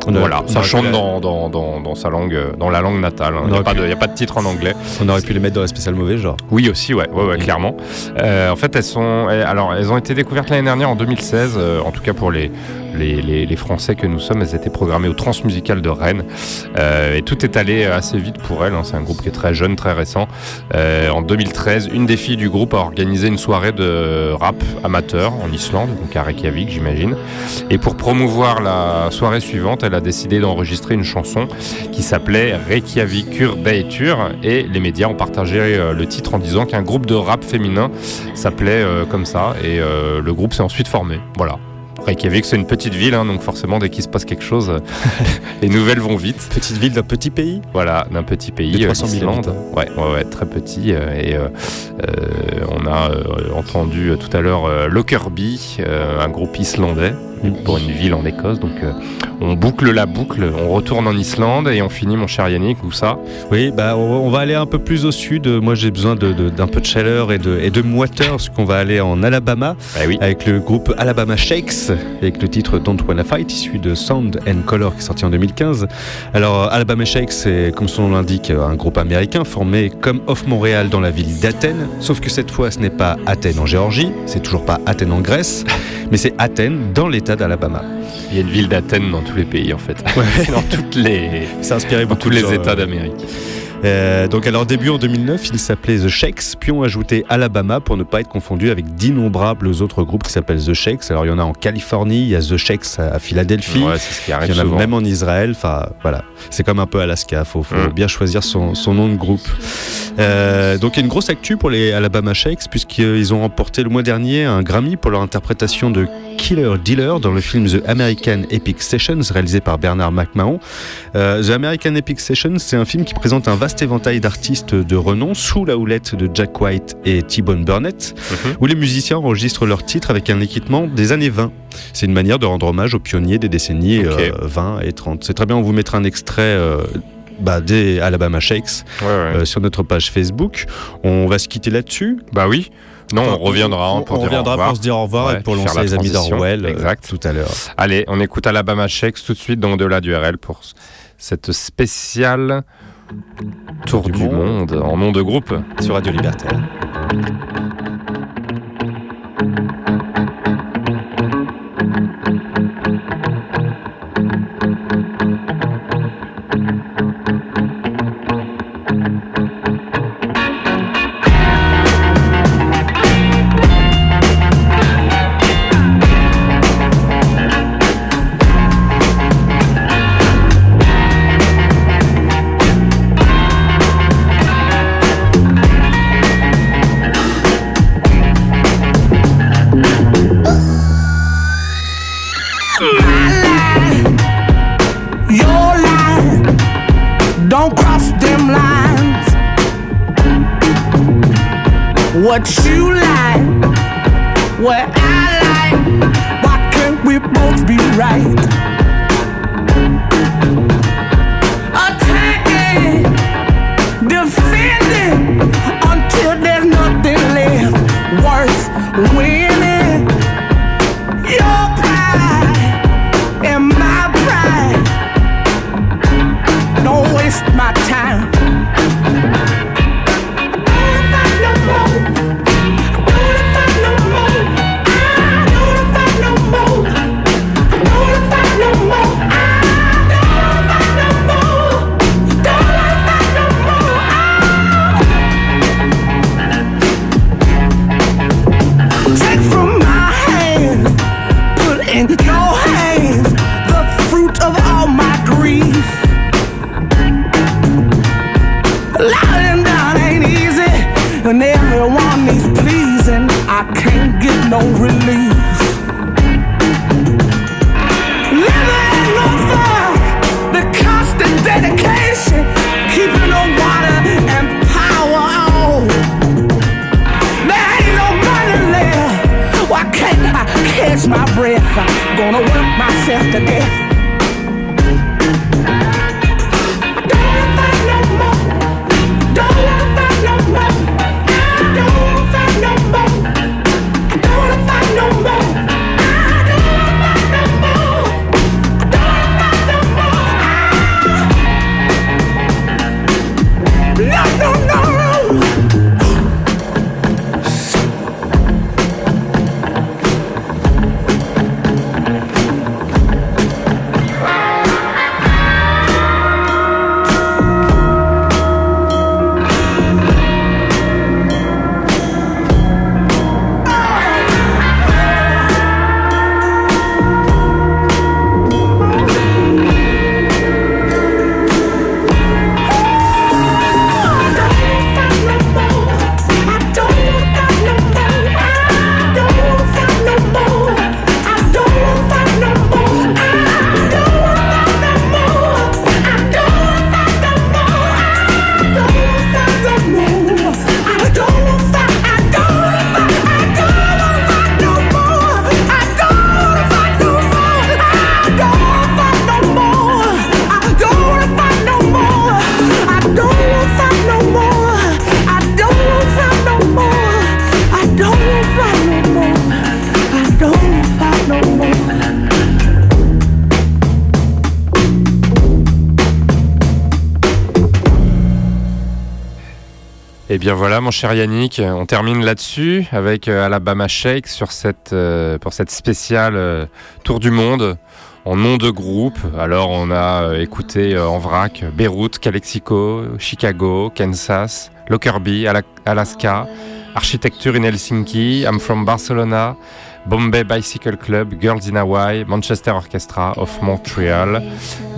On voilà, ça chante la- dans, dans, dans, dans sa langue, euh, dans la langue natale. Il n'y a, pu- a pas de titre en anglais. On aurait pu les mettre dans la spéciale mauvais genre. Oui aussi, ouais, ouais, ouais, clairement. Euh, en fait, elles sont, alors, elles ont été découvertes l'année dernière en 2016. euh, en tout cas pour les, les, Français que nous sommes, elles étaient programmées au Transmusical de Rennes. Euh, et tout est allé assez vite pour elles. hein. C'est un groupe qui est très jeune, très récent. Euh, en 2013, une des filles du groupe a organisé une soirée de rap amateur en Islande, donc à Reykjavik, j'imagine. Et pour promouvoir la soirée suivante, elle a décidé d'enregistrer une chanson qui s'appelait Reykjavikur Daetur et les médias ont partagé euh, le titre en disant qu'un groupe de rap féminin s'appelait comme ça et le groupe s'est ensuite formé. Voilà. Reykjavik, c'est une petite ville, hein, donc forcément, dès qu'il se passe quelque chose, euh, les nouvelles vont vite. Petite ville d'un petit pays Voilà, d'un petit pays, De euh, 300 000 l'Islande. Ouais, ouais, ouais, très petit. euh, et euh, euh, on a euh, entendu euh, tout à l'heure euh, Lockerbie, euh, un groupe islandais, pour une ville en Écosse. Donc euh, on boucle la boucle, on retourne en Islande et on finit, mon cher Yannick, où ça? Oui, bah, on va aller un peu plus au sud. Moi, j'ai besoin de- de- d'un peu de chaleur et de, et de moiteur, parce qu'on va aller en Alabama Bah oui. avec le groupe Alabama Shakes, avec le titre Don't Wanna Fight, issu de Sound and Color, qui est sorti en 2015. Alors, Alabama Shakes, c'est, comme son nom l'indique, un groupe américain formé comme Off Montréal dans la ville d'Athènes. Sauf que cette fois, ce n'est pas Athènes en Géorgie, c'est toujours pas Athènes en Grèce, mais c'est Athènes dans l'État d'Alabama. Il y a une ville d'Athènes dans tous les pays, en fait. dans toutes les, C'est inspiré dans tous les États euh, d'Amérique. Euh, donc à leur début en 2009, ils s'appelaient The Shakes, puis ont ajouté Alabama pour ne pas être confondu avec d'innombrables autres groupes qui s'appellent The Shakes. Alors il y en a en Californie, il y a The Shakes à Philadelphie. Ouais, c'est ce qui Il y en a souvent. même en Israël, enfin voilà, c'est comme un peu Alaska, faut, faut bien choisir son, son nom de groupe. Euh, donc il y a une grosse actu pour les Alabama Shakes puisqu'ils ont remporté le mois dernier un Grammy pour leur interprétation de Killer Dealer dans le film The American Epic Sessions réalisé par Bernard McMahon. Euh, The American Epic Sessions, c'est un film qui présente un vaste éventail d'artistes de renom sous la houlette de Jack White et T-Bone Burnett, Mhm. où les musiciens enregistrent leurs titres avec un équipement des années 20. C'est une manière de rendre hommage aux pionniers des décennies Ok. euh, 20 et 30. C'est très bien, on vous mettra un extrait euh, bah, des Alabama Shakes Ouais, ouais. sur notre page Facebook. On va se quitter là-dessus. Bah oui. Non, Enfin, on reviendra pour on dire au reviendra pour se dire au revoir Ouais, et pour lancer la les amis d'Orwell euh, Exact. tout à l'heure. Allez, on écoute Alabama Shakes tout de suite dans Au-delà du RL pour cette spéciale Tour Du du, monde. monde en nom de groupe. Sur Radio Libertaire. What you like, what mon cher Yannick, on termine là-dessus avec euh, Alabama Shake sur cette, euh, pour cette spéciale euh, Tour du Monde en nom de groupe. Alors on a écouté en vrac Beyrouth, Calexico, Chicago, Kansas, Lockerbie, Ala- Alaska, Architecture in Helsinki, I'm from Barcelona, Bombay Bicycle Club, Girls in Hawaii, Manchester Orchestra of Montreal,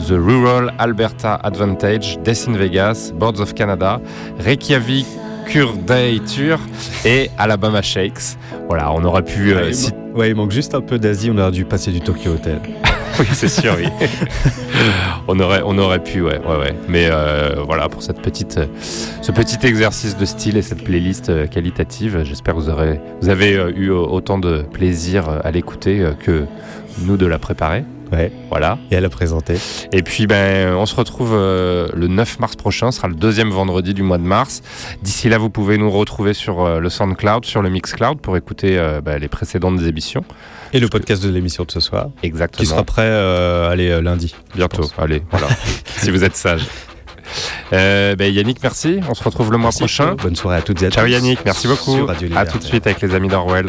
The Rural Alberta Advantage, Death Vegas, Boards of Canada, Reykjavik, Day Tour et Alabama Shakes. Voilà, on aurait pu euh, Ouais, il man- ouais, il manque juste un peu d'Asie, on aurait dû passer du Tokyo Hotel. Oui, c'est sûr, oui. on, aurait, on aurait pu, ouais, ouais, ouais. Mais euh, voilà, pour cette petite, euh, ce petit exercice de style et cette playlist euh, qualitative, j'espère que vous, aurez, vous avez eu autant de plaisir à l'écouter que nous de la préparer. Ouais. Voilà. Et à la présenter. Et puis, ben, on se retrouve euh, le 9 mars prochain, ce sera le deuxième vendredi du mois de mars. D'ici là, vous pouvez nous retrouver sur euh, le SoundCloud, sur le Mixcloud pour écouter euh, ben, les précédentes émissions. Et le podcast de l'émission de ce soir, Exactement. qui sera prêt euh, allez, lundi. Bientôt, allez, voilà. si vous êtes sage. Euh, ben, Yannick, merci. On se retrouve le mois Merci, prochain. Bonne soirée à toutes et à tous. Ciao Yannick, merci beaucoup. À tout de suite avec les amis d'Orwell.